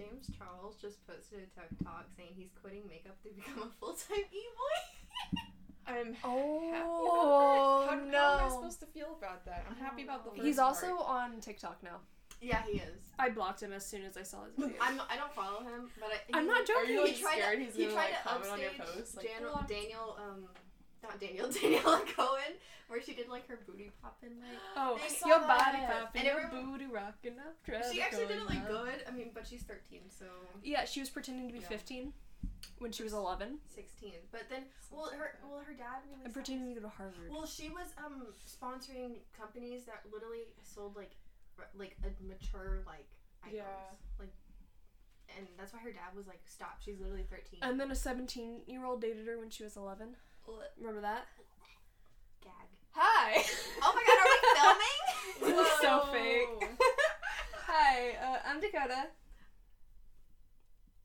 James Charles just posted a TikTok saying he's quitting makeup to become a full time e boy. I'm Oh how, how am I supposed to feel about that? I'm happy about the first He's part. also on TikTok now. yeah, he is. I blocked him as soon as I saw his video. I'm, I don't follow him, but I, I'm he- not Are joking. you like he tried scared to, he's he gonna tried like to comment on your post? Like, Daniel, Daniel, um, not Daniel, Danielle Cohn, where she did like her booty popping like. Oh, I saw your body that. popping, And your booty rocking up. She actually did it like good. good. I mean, but she's 13, so Yeah, she was pretending to be Yeah. 15 when she was 11 16. But then, well, her, well, her dad really. and pretending to go to Harvard. Well, she was um sponsoring companies that literally sold like r- like a mature like items. Yeah. Like, and that's why her dad was like, "Stop! She's literally 13." And then a 17 year old dated her when she was 11. Remember that? Gag. Hi! Oh my god, are we filming? This is so fake. Hi, uh, I'm Dakota.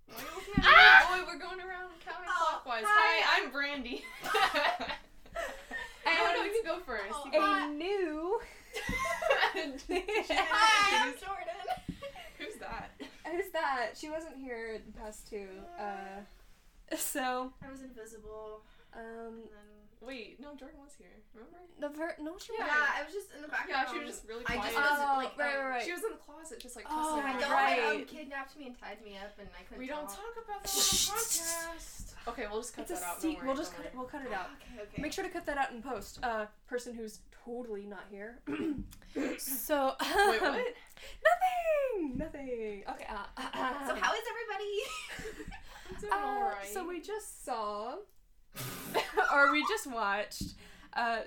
Why are you looking at me? Ah! Oh, we're going around Oh, counterclockwise. hi, hi, I'm Brandy. I know you can go first. Oh, You can- hi. A new. Hi, I'm Jordan. Who's that? Who's that? She wasn't here the past two. Uh, so, I was invisible. Um, And then... Wait, no, Jordan was here. Remember? the ver- no, she Yeah. wasn't. I was just in the Yeah, she was just really I quiet. just was Oh, like right, right, right. She was in the closet, just like Oh, kissing I her. know. right. Um, kidnapped me and tied me up, and I couldn't. We don't talk. talk about that on the podcast. Okay, we'll just cut It's a that out. se- Don't worry, we'll just don't cut it, worry. we'll cut it out. Okay, okay. Make sure to cut that out in post. Uh, person who's totally not here. so. Wait, what? Nothing. Nothing. Okay. Uh, So how is everybody? I'm doing Uh, alright. So we just saw, or we just watched, uh,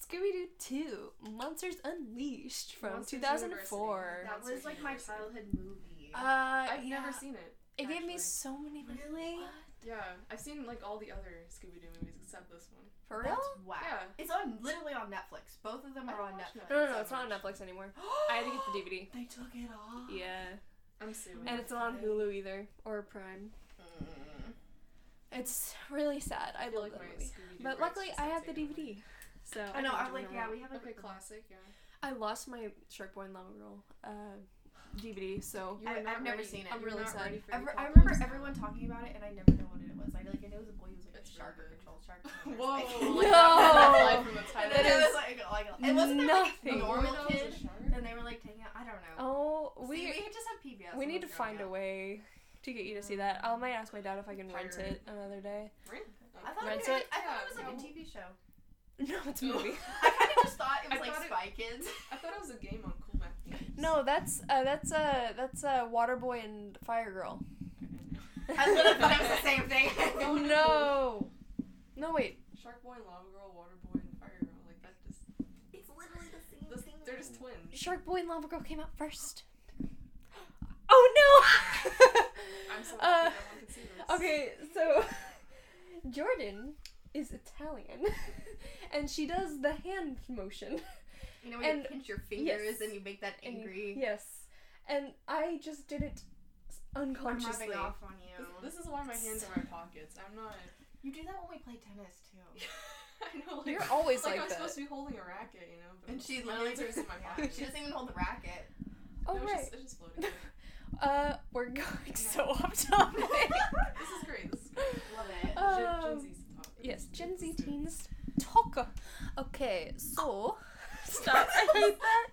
Scooby Doo Two: Monsters Unleashed from Monsters 2004. that was like my childhood movie. Uh, I've yeah. never seen it. It gave me so many. really? Yeah, I've seen like all the other Scooby Doo movies except this one. For real? That's whack. Yeah. It's on literally on Netflix. Both of them are on don't Netflix. No, no, no. It's not on Netflix anymore. I had to get the DVD. They took it off. Yeah, I'm suing. and it's not on Hulu either or Prime. Mm. It's really sad. I, I love like that movie. But luckily, I have the taken away. DVD. So I know. I'm like, yeah, we have like Okay, classic. Yeah. I lost my Shark Boy and Lava Girl uh, DVD, so You I- were not I've never seen it. I'm you were really not sad. ready for I, I remember everyone talking about it, and I never know what it was. I like I knew it was a boy who was like It's a shark or good. control shark. Whoa! Like, No. Live from the and title. then That it is was like, like it wasn't like, nothing. a normal Boy, that was a kid, and they were like taking out. I don't know. oh, we we we just have PBS. we need to find a way to get you to see that. I might ask my dad if I can rent it another day. Rent? I thought, Rent it, was, it? I thought it was Yeah, like a. TV show. No, it's a movie. I kind of just thought it I was like thought it- Spy Kids. I thought it was a game on Cool Math Games. no, that's uh, that's uh, that's a uh, Waterboy and Fire Girl. I literally thought it was the same thing. Oh no, no wait. Shark Boy and Lava Girl, Water Boy and Fire Girl. Like that just. It's literally the same this- thing. They're just twins. Shark Boy and Lava Girl came out first. Oh no! I'm so Uh, no one can see this. Okay, so Jordan is Italian, and she does the hand motion. You know when And- you pinch your fingers yes. and you make that And angry. yes, and I just did it unconsciously. I'm unconsciously. rubbing off on you. This, this is why my hands are in my pockets. I'm not. You do that when we play tennis too. I know, like, You're always like, like, I'm that. supposed to be holding a racket, you know. But And she literally hands are in my pocket. She doesn't even hold the racket. oh no, it's right. just, it's just floating. Uh, we're going so off topic. this is great. This is great. Love it. Um, Gen, Gen Z's top. yes, Gen Z Let's do it. teens talk. Okay, so stop. I hate that.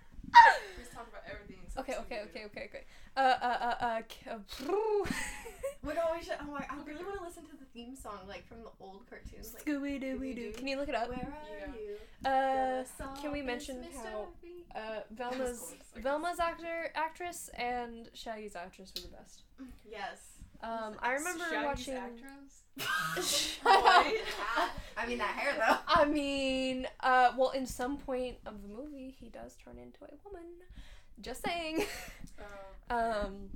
Please talk about everything. Okay, okay, okay, okay, okay. Uh, uh, uh, uh. k- What do we should? Oh my! I really want to listen to the theme song, like from the old cartoons. Like, Scooby Dooby Doo. Can you look it up? where are Yeah. you? Uh, can we mention how uh, Velma's course, I. Velma's actor actress and Shaggy's actress were the best. Yes. Um, I remember Shaggy's watching. actress? What? I mean that hair though. I mean, uh, well, in some point of the movie, he does turn into a woman. Just saying. Uh, Um,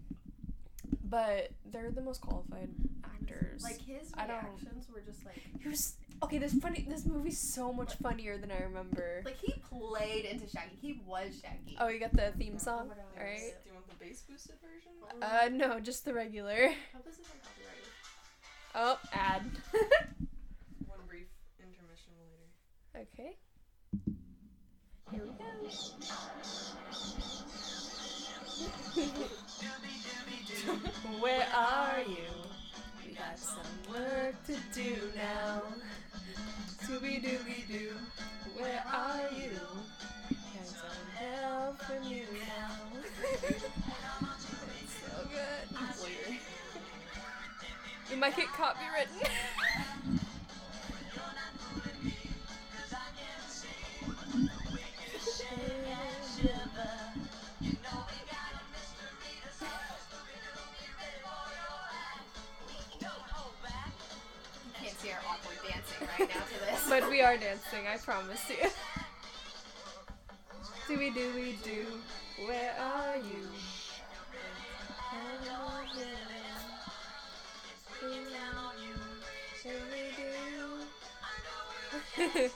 but they're the most qualified actors. Like his I don't- reactions were just like he was okay. This funny. This movie's so much funnier than I remember. like he played into Shaggy. He was Shaggy. Oh, you got the theme Oh song, my God. all right? Do you want the bass boosted version? Uh, no, just the regular. Hope this isn't copyrighted. Oh, ad. One brief intermission later. okay. Here we go. where are you? We got some work to do now. Scooby Dooby Doo, where are you? Here's some help from you now. it's so good. It's weird. We might get copywritten. we are dancing, I promise you. Dooby dooby doo, where are you?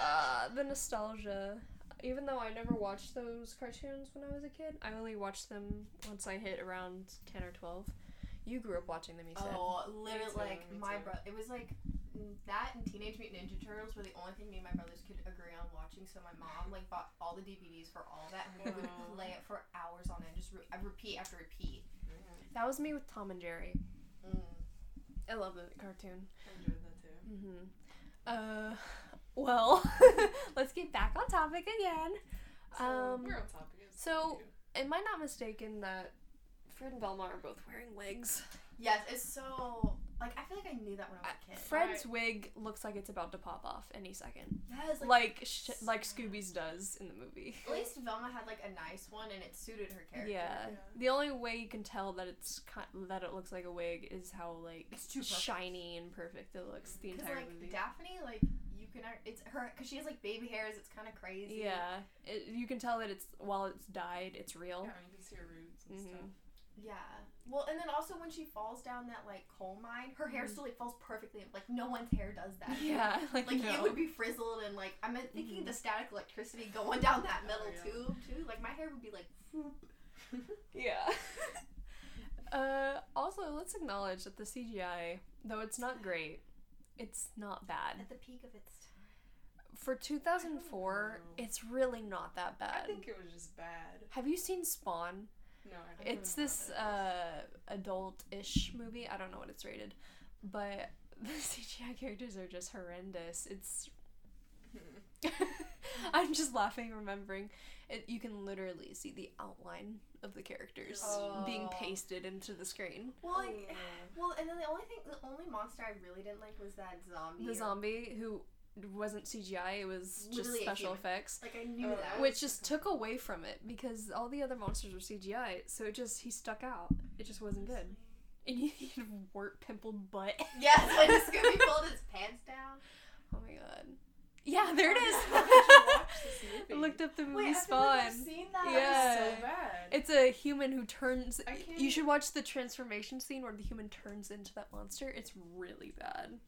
uh, the nostalgia. Even though I never watched those cartoons when I was a kid, I only watched them once I hit around 10 or 12. You grew up watching them, you said. Oh, literally, like my brother. It was like that and Teenage Mutant Ninja Turtles were the only thing me and my brothers could agree on watching. So my mom like bought all the DVDs for all that, and we would play it for hours on end, just re- repeat after repeat. That was me with Tom and Jerry. Mm. I love the cartoon. I enjoyed that too. Mm-hmm. Uh, well, let's get back on topic again. So, Um, we're on topic. So- Am I not mistaken that Fred and Velma are both wearing wigs? Yes, it's so like I feel like I knew that when I was a kid. Fred's wig looks like it's about to pop off any second, yes, like, like sh- like Scooby's does in the movie. at least Velma had like a nice one and it suited her character. Yeah. Yeah. The only way you can tell that it's ki- that it looks like a wig is how like It's too shiny and perfect it looks the Because entire like movie. Daphne, like you can it's her because she has like baby hairs. It's kind of crazy. yeah, it, you can tell that it's while it's dyed, it's real. Yeah, you can see her roots and Mhm. stuff. Yeah. Well, and then also when she falls down that like coal mine, her hair Mhm. still like falls perfectly. Like no one's hair does that. Yeah, like, Like no. it would be frizzled and like I'm thinking Mhm. the static electricity going down that metal Oh, yeah. tube too. Like my hair would be like. whoop. Yeah. uh, also, let's acknowledge that the CGI, though it's not great, it's not bad. At the peak of its time. For 2004, it's really not that bad. I think it was just bad. Have you seen Spawn? No, I don't It's know this what that uh, adult-ish movie. I don't know what it's rated, but the CGI characters are just horrendous. It's is. I'm just laughing remembering it. You can literally see the outline of the characters being Oh. pasted into the screen. Well, like, well, and then the only thing, the only monster I really didn't like was that zombie. The or- zombie who wasn't CGI, it was just Literally a special effects. Like I knew Oh, that. Which just took away from it because all the other monsters were CGI, so it just he stuck out. It just wasn't good. And he had a wart pimpled butt. Yes, when Scooby pulled his pants down. Oh my god. Yeah, there it oh is. How did you I looked up the movie Wait, Spawn. I've seen that. Yeah. That so bad. It's a human who turns. I can't- You should watch the transformation scene where the human turns into that monster. It's really bad.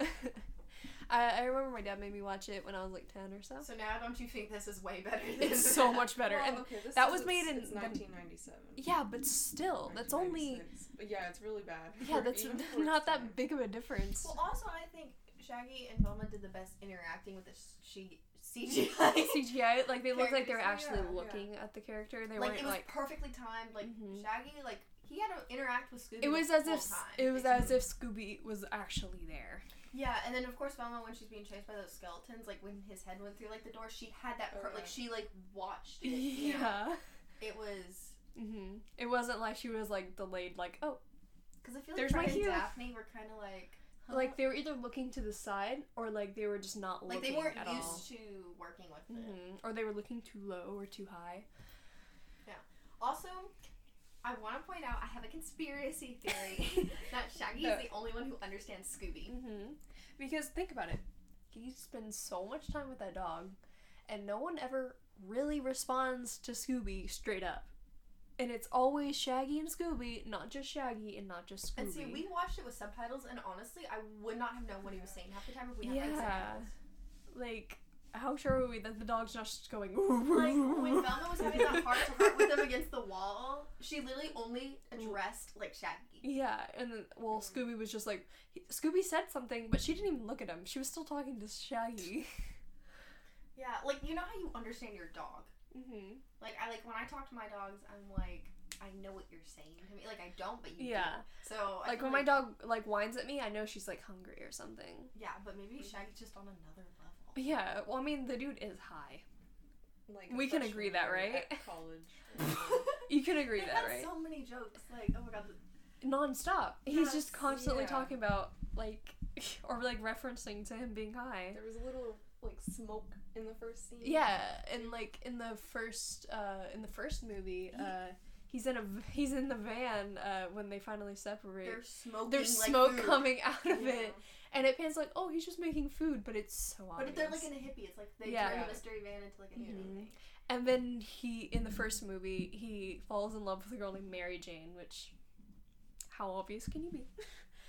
I, I remember my dad made me watch it when I was like 10 or so. So now don't you think this is way better than It's so much better. Well, and okay, this that says was made in it's the- 1997. yeah, but still, that's only. 1996. But yeah, it's really bad. Yeah, for- that's even for not its time. that big of a difference. Well, also I think Shaggy and Velma did the best interacting with the she CGI. CGI, like they looked like they were Characters, actually yeah, yeah. looking at the character. They like weren't it was like. perfectly timed. Like Mhm. Shaggy, like he had to interact with Scooby. It was the as whole if time, it was as if Scooby was actually there. Yeah, and then of course Velma when she's being chased by those skeletons, like when his head went through like the door, she had that per- Oh, like she like watched it. Yeah. It was hmm It wasn't like she was like delayed, like oh, because I feel like There's my Fred and. Daphne were kind of like. huh? like they were either looking to the side or like they were just not like they weren't at used all. to working with it. hmm Or they were looking too low or too high. Yeah. Also, I want to point out I have a conspiracy theory that Shaggy is the only one who understands Scooby. hmm Because think about it, he spends so much time with that dog, and no one ever really responds to Scooby straight up. And it's always Shaggy and Scooby, not just Shaggy and not just Scooby. And see, we watched it with subtitles, and honestly, I would not have known what he was saying half the time if we had Yeah. subtitles. like, how sure are we that the dog's not just going? Like when Velma was having that heart to heart with him against the wall, she literally only addressed like Shaggy. Yeah, and then well, Scooby was just like he, Scooby said something, but she didn't even look at him. She was still talking to Shaggy. Yeah, like you know how you understand your dog. mm-hmm. Like I like when I talk to my dogs, I'm like, I know what you're saying to me. Like I don't, but you Yeah. do. So Like when my dog like whines at me, I know she's like hungry or something. Yeah, but maybe Shaggy's just on another. Yeah, well, I mean, the dude is high. Like We can agree that, right? College. You can agree that, right? so many jokes. Like, oh my god. Non-stop. He's just constantly yeah. talking about like, or like referencing to him being high. There was a little like smoke in the first scene. Yeah, and like in the first, uh, in the first movie, uh, he's in a he's in the van uh, when they finally separate. There's smoke. There's smoke coming out of Yeah. it, and it pans like, oh, he's just making food, but it's so obvious. But they're like in a hippie. It's like they Yeah. turn the mystery van into like a hippie Mhm. thing. And then he, in the first movie, he falls in love with a girl named Mary Jane, which, how obvious can you be?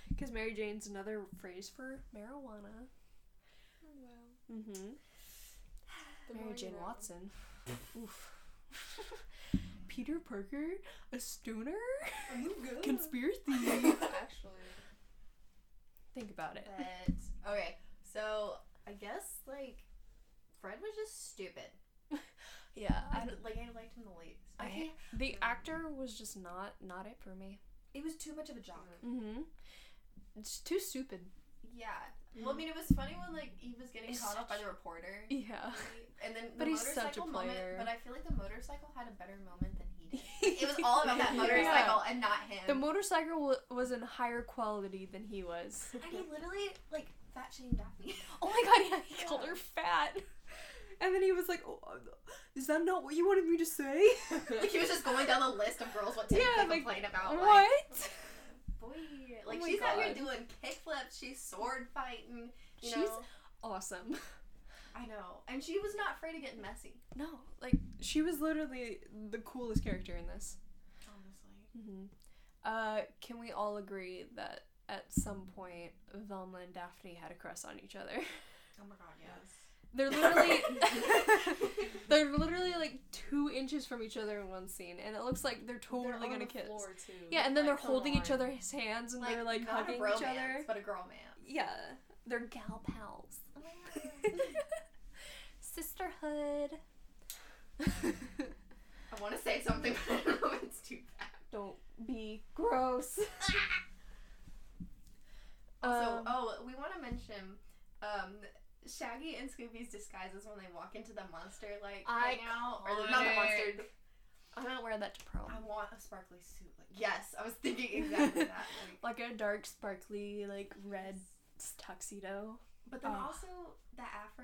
Because Mary Jane's another phrase for marijuana. Oh, wow. Mm-hmm. The Mary Jane. Watson. Oof. Peter Parker, a stoner, conspiracy. Actually. Think about it. But okay, so I guess like Fred was just stupid. Yeah, I I, like I liked him the least. I, I- the actor was just not not it for me. It was too much of a jock. Mm-hmm. It's too stupid. Yeah. Well, I mean, it was funny when like he was getting He's caught up by the reporter. Yeah. And then the But he's such a motorcycle moment, player. but I feel like the motorcycle had a better moment than he did. Like, it was all about that Yeah. motorcycle and not him. The motorcycle w- was in higher quality than he was. and he literally like fat shamed Daphne. Oh my god, yeah, he Yeah. called her fat. And then he was like, oh, "Is that not what you wanted me to say?" like he was just going down the list of girls what to Yeah, like, complain about. Like, what? boy, like Oh she's out here God. doing kickflips. She's sword fighting. You She's know. awesome. I know, and she was not afraid of getting messy. No, like she was literally the coolest character in this. Honestly. hmm Uh, can we all agree that at some point Velma and Daphne had a crush on each other? Oh my god, yes. They're literally they're literally like two inches from each other in one scene, and it looks like they're totally They're on gonna kiss. too. Yeah, and then Like, they're holding each other's hands and they're like hugging a each other. but a girl man. Yeah, they're gal pals. Sisterhood. I want to say something, but I don't know if it's too bad. Don't be gross. Also, Um, oh, we want to mention um, Shaggy and Scooby's disguises when they walk into the monster like hangout, or the, not the monster. I'm not wearing that to prom. I want a sparkly suit. Like yes, I was thinking exactly that. Like, Like a dark, sparkly, like red tuxedo. but then Oh. also the afro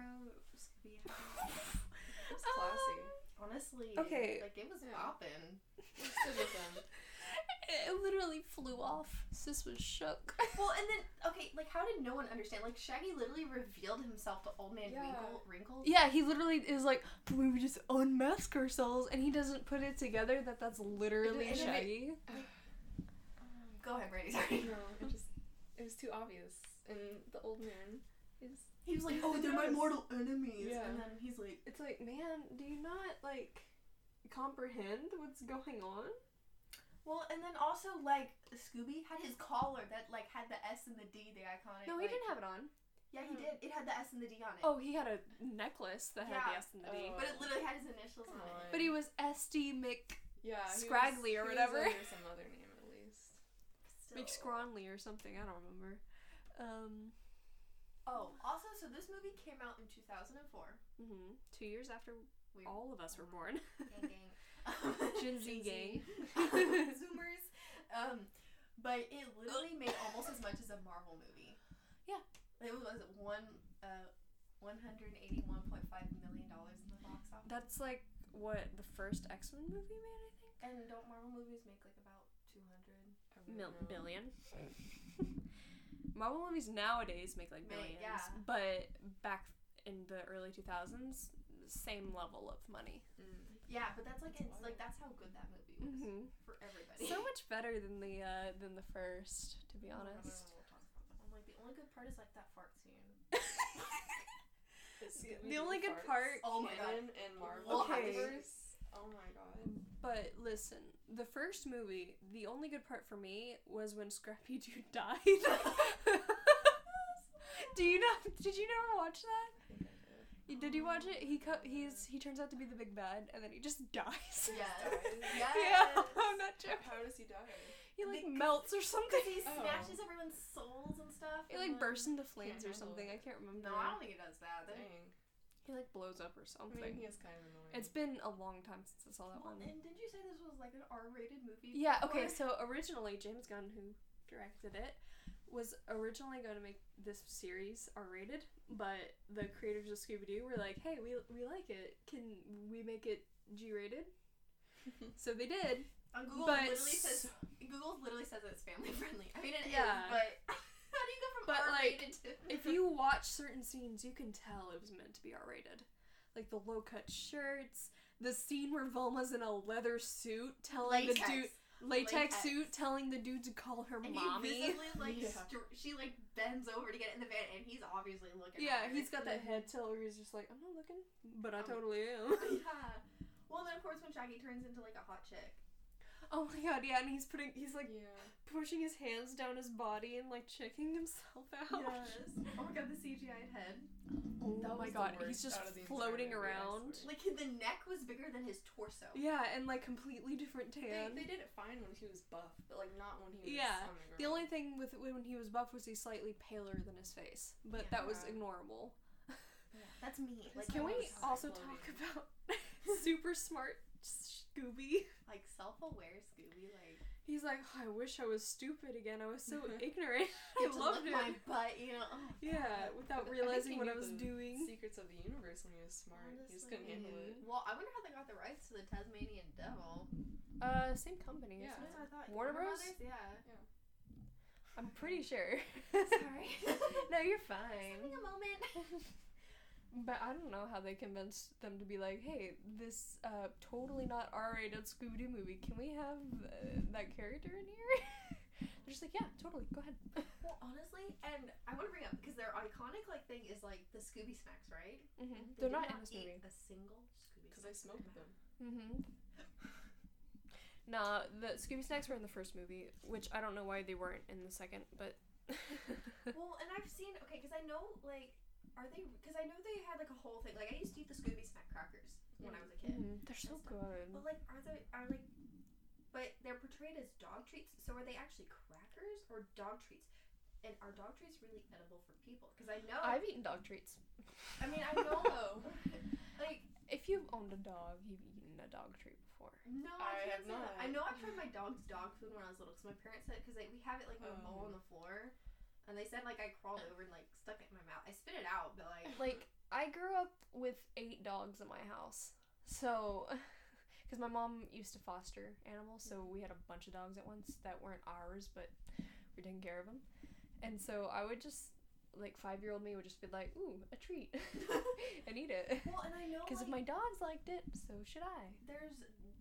Scooby. Afro. It's classy. Um, Honestly, Okay. like it was Yeah. popping. It stood with them. It literally flew off. Sis was shook. Well, and then okay, like how did no one understand? Like Shaggy literally revealed himself to Old Man Yeah. Wrinkle. Wrinkles. Yeah, he literally is like, we would just unmask ourselves, and he doesn't put it together that that's literally And then it- Shaggy. Um, go ahead, Brady. Sorry. No, it just it was too obvious. And the old man is He was like, "Oh, they're my mortal enemies," Yeah. and then he's like, It's like, man, do you not like comprehend what's going on? "Well," and then also like Scooby had his collar that like had the S and the D, the iconic. No, he like- didn't have it on. Yeah, he did. It had the S and the D on it. Oh, he had a necklace that had the S and the D. Oh. but it literally had his initials Come on on. it. But he was SD Mc yeah, he Scraggly or whatever. He was under some other name at least. Still. McScronley or something. I don't remember. Um, Oh, also, so this movie came out in 2004. hmm two years after We all of us were born. gang gang. Gen Z gang. Zoomers. Um, but it literally made almost as much as a Marvel movie. Yeah. It was one uh, one hundred eighty-one point five million dollars in the box office. That's like what the first X Men movie made, I think. And don't Marvel movies make like about two hundred? I Mil- don't billion. Marvel movies nowadays make like Make- billions, yeah. but back in the early 2000s, same level of money. Mm. Yeah, but that's like That's it's like that's how good that movie was Mm-hmm. for everybody. So much better than the uh, than the first, to be my God, honest. we'll talk about that. I'm like the only good part is like that fart scene. The The only good Scooby-Doo part- farts, Oh my God. canon and Marvel Okay. Oh my god. But listen, the first movie, the only good part for me was when Scrappy Doo died. Do you know? Did you never watch that? I think I did. You- Did you watch it? He co- he's he turns out to be the big bad, and then he just dies. Yes. Yes. yeah, I'm not joking. How does he die? He like Because- melts or something. Because he Oh. smashes everyone's souls and stuff. He and like then- bursts into flames or handle something. it. I can't remember. No, I don't think he does that. Then- Dang. He like blows up or I something. mean, he is kind of annoying. It's been a long time since I saw that Well, one. and did you say this was like an R-rated movie? Yeah, okay, so originally James Gunn, who directed it, was originally going to make this series R rated, but the creators of Scooby Doo were like, hey, we, we like it. Can we make it G rated? so they did. On Google but literally says Google literally says it's family friendly. I mean it is, Yeah. but how do you go from But, like, if you watch certain scenes, you can tell it was meant to be R rated. Like the low cut shirts, the scene where Velma's in a leather suit telling latex, the dude latex, Latex. suit telling the dude to call her and mommy. he visibly like Yeah. str- she like bends over to get in the van, and he's obviously looking. Yeah, at her. he's got that head tilt where he's just like, I'm not looking, but I Um, totally am. yeah. Well, then of course when Shaggy turns into like a hot chick. Oh my god, yeah, and he's putting, he's like yeah. pushing his hands down his body and like checking himself out. Oh my god, the CGI head. Oh That my god, he's just out of the entire floating around. swear. Like the neck was bigger than his torso. Yeah, and like completely different They, tan. they did it fine when he was buff, but like not when he was Yeah, on the the only thing with when he was buff was he's slightly paler than his face, but that was Yeah. ignorable. That's me. Like Can we also floating. talk about super smart Scooby? like self-aware Scooby? Like He's like, I wish I was stupid again. I was so ignorant. I loved lick it. my butt, you know. Oh, Yeah, without realizing he what I was the doing. Secrets of the universe when he was smart. he just couldn't handle it. Well, I wonder how they got the rights to the Tasmanian Devil. Uh, same company. Yeah. isn't That's it? what I thought. Warner Bros? Brothers? Yeah. I'm pretty sure. Sorry. no, you're Just fine. having a moment. But I don't know how they convinced them to be like, hey, this uh, totally not R-rated Scooby Doo movie. Can we have uh, that character in here? They're just like, yeah, totally. Go ahead. Well, honestly, and I want to bring up because their iconic like thing is like the Scooby snacks, right? hmm They They're did not in this eat movie. A single Scooby. Because I smoked them. Mm-hmm. Nah, the Scooby snacks were in the first movie, which I don't know why they weren't in the second, but. Well, and I've seen okay because I know like are they because I know they had like a whole thing like I used to eat the Scooby snack crackers when I was a kid. Mhm, They're so good. But like, are they are like, but they're portrayed as dog treats. So are they actually crackers or dog treats? And are dog treats really edible for people? Because I know. I've eaten dog treats. I mean, I know. Like, If you've owned a dog, you've eaten a dog treat before. no, I I, have can't say that. I know I tried my dog's dog food when I was little. Because my parents said because like, we have it like in a bowl Oh. on the floor, and they said like I crawled over and like stuck it in my mouth. I spit it out, but like. Like, I grew up with eight dogs in my house. So, because my mom used to foster animals, so we had a bunch of dogs at once that weren't ours, but we were taking care of them. And so I would just, like, five year old me would just be like, ooh, a treat, and eat it. Well, and I know Because if my dogs liked it, so should I. there's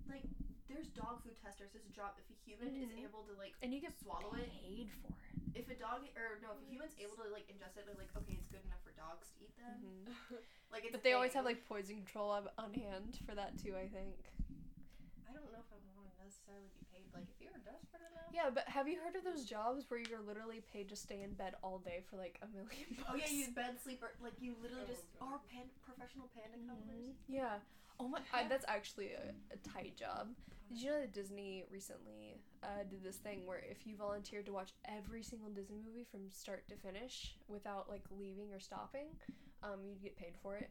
like there's dog food testers. There's a job if a human is Mhm. able to like And you get swallow it. paid for it. If a dog or no, if a human's able to like ingest it, they're like okay, it's good enough for dogs to eat them. Mhm. Like it's. But a they always have like poison control on on hand for that too, I think. I don't know if I want to necessarily be paid. Like if you're desperate enough. Yeah, but have you heard of those jobs where you're literally paid to stay in bed all day for like a million bucks? Oh yeah, you bed sleeper. Like you literally Oh, just God. are pan- professional panda cuddlers. Mhm. Yeah. Oh my, I, that's actually a, a tight job. Did you know that Disney recently uh, did this thing where if you volunteered to watch every single Disney movie from start to finish without like leaving or stopping, um, you'd get paid for it.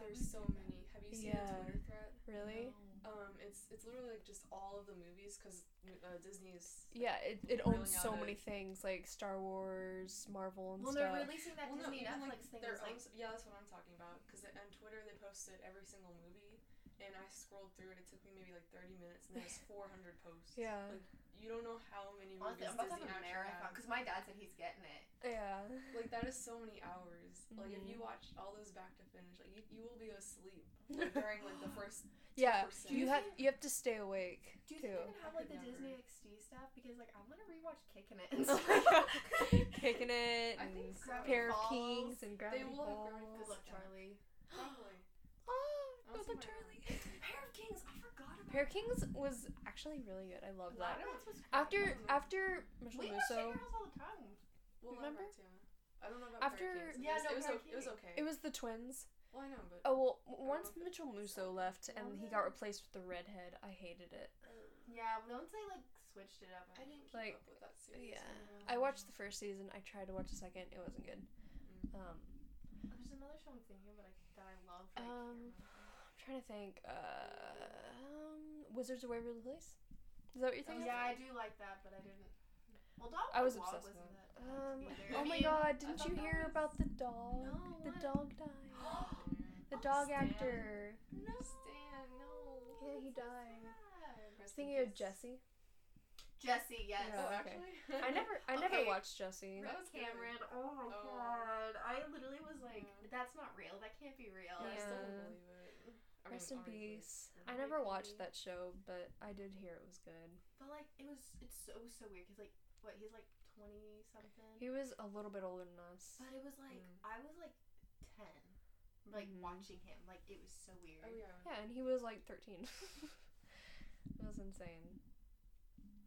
There's so many. Have you seen Yeah. the Twitter thread? Really? Um, it's it's literally like just all of the movies because uh, Disney is. Yeah, it, it owns so many it. things like Star Wars, Marvel, and Well, stuff. they're releasing that Well, no, Disney even, Netflix like, thing. their Is like yeah, that's what I'm talking about. Because on Twitter they posted every single movie, and I scrolled through it. It took me maybe like 30 minutes, and there's 400 posts. Yeah. Like you don't know how many honestly, movies I'm about to Disney have a marathon has. because my dad said he's getting it. yeah. Like that is so many hours. Like if you watch all those back to finish, like you, you will be asleep like, during like the first. Yeah, 2%. you you have you have to stay awake Do you too. think they're have like could the Disney. XD stuff? Because like I'm gonna rewatch Kicking It and Oh stuff. Kicking it I and think so. Pair of Kings and Gravity will have Falls. Gravity Good luck, Charlie. Probably. Ah, oh, I'll good luck, Charlie. Pair of Kings. I forgot about. Pair of Kings was actually really good. I love that. Labyrinth was. After I don't after Mitchel we watch it Musso, your all the time. Well, Remember? Labyrinth. I don't know about After- Pair of Kings. Yeah, it was, no, it was, Pair o- of it was okay. it was the twins. Well, Well, I know, but Oh well, once Mitchel Musso solid. left and he got replaced with the redhead, I hated it. Yeah, once they like switched it up. I didn't keep Like, up with that series. Yeah, anymore. I watched the first season. I tried to watch the second. It wasn't good. Mm. Um, There's another show I'm thinking, but I, that I love. But I Um, can't remember. I'm trying to think. Uh, um, Wizards of Waverly Place. Is that what you're Oh, thinking? yeah, I do like that, but I didn't. Well, Dog I was obsessed with that Um, oh my god, didn't you hear was- about the dog? No, the what? dog died. The Oh, dog Stan. actor. No. Stan, no. Yeah, he That's so died. I was thinking of Jessie. Jessie, yes. Yeah. Oh, okay. actually? I never, I never Okay. watched Jessie. That Red was good. Cameron. Oh my Oh. god. I literally was like, Yeah. that's not real. That can't be real. Yeah, I still Yeah. don't believe it. I Rest mean, in peace. I never watched that show, but I did hear it was good. But like, it was, it's so, so weird because like, what, he's like 20 something? He was a little bit older than us. But it was like, Mm. I was like 10. Like, Mhm. watching him. Like, it was so weird. Oh yeah. Yeah, and he was like 13. it was insane.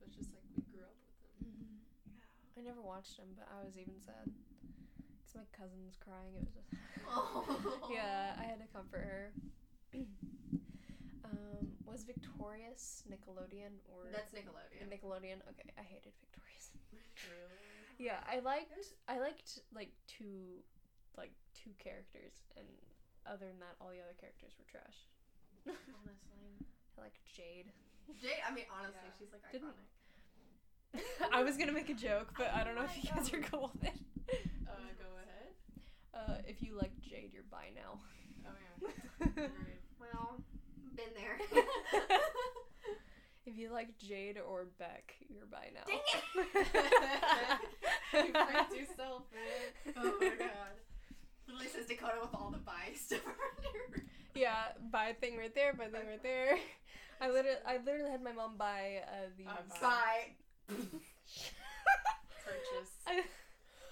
It's just like we grew up with him. Yeah. I never watched him, but I was even sad because my cousin's crying. It was just Oh. yeah. I had to comfort her. um, was Victorious Nickelodeon or That's Nickelodeon. Nickelodeon? Okay, I hated Victorious. Really? Yeah, I liked I liked like two like two characters, and other than that, all the other characters were trash. Honestly. I liked Jade. Jade, I mean, honestly, Yeah. she's like Didn't- iconic. I was gonna make a joke, but I don't know if you guys Oh are cool with it. Uh, go ahead. Uh, if you like Jade, you're bi now. Oh yeah. Well, been there. if you like Jade or Beck, you're bi now. Dang it! you pranked yourself, man. oh my god. Literally says Dakota with all the bi stuff. yeah, bi thing right there, bi thing right there. I literally, I literally had my mom buy uh, these. Uh, Bi. Purchase. I,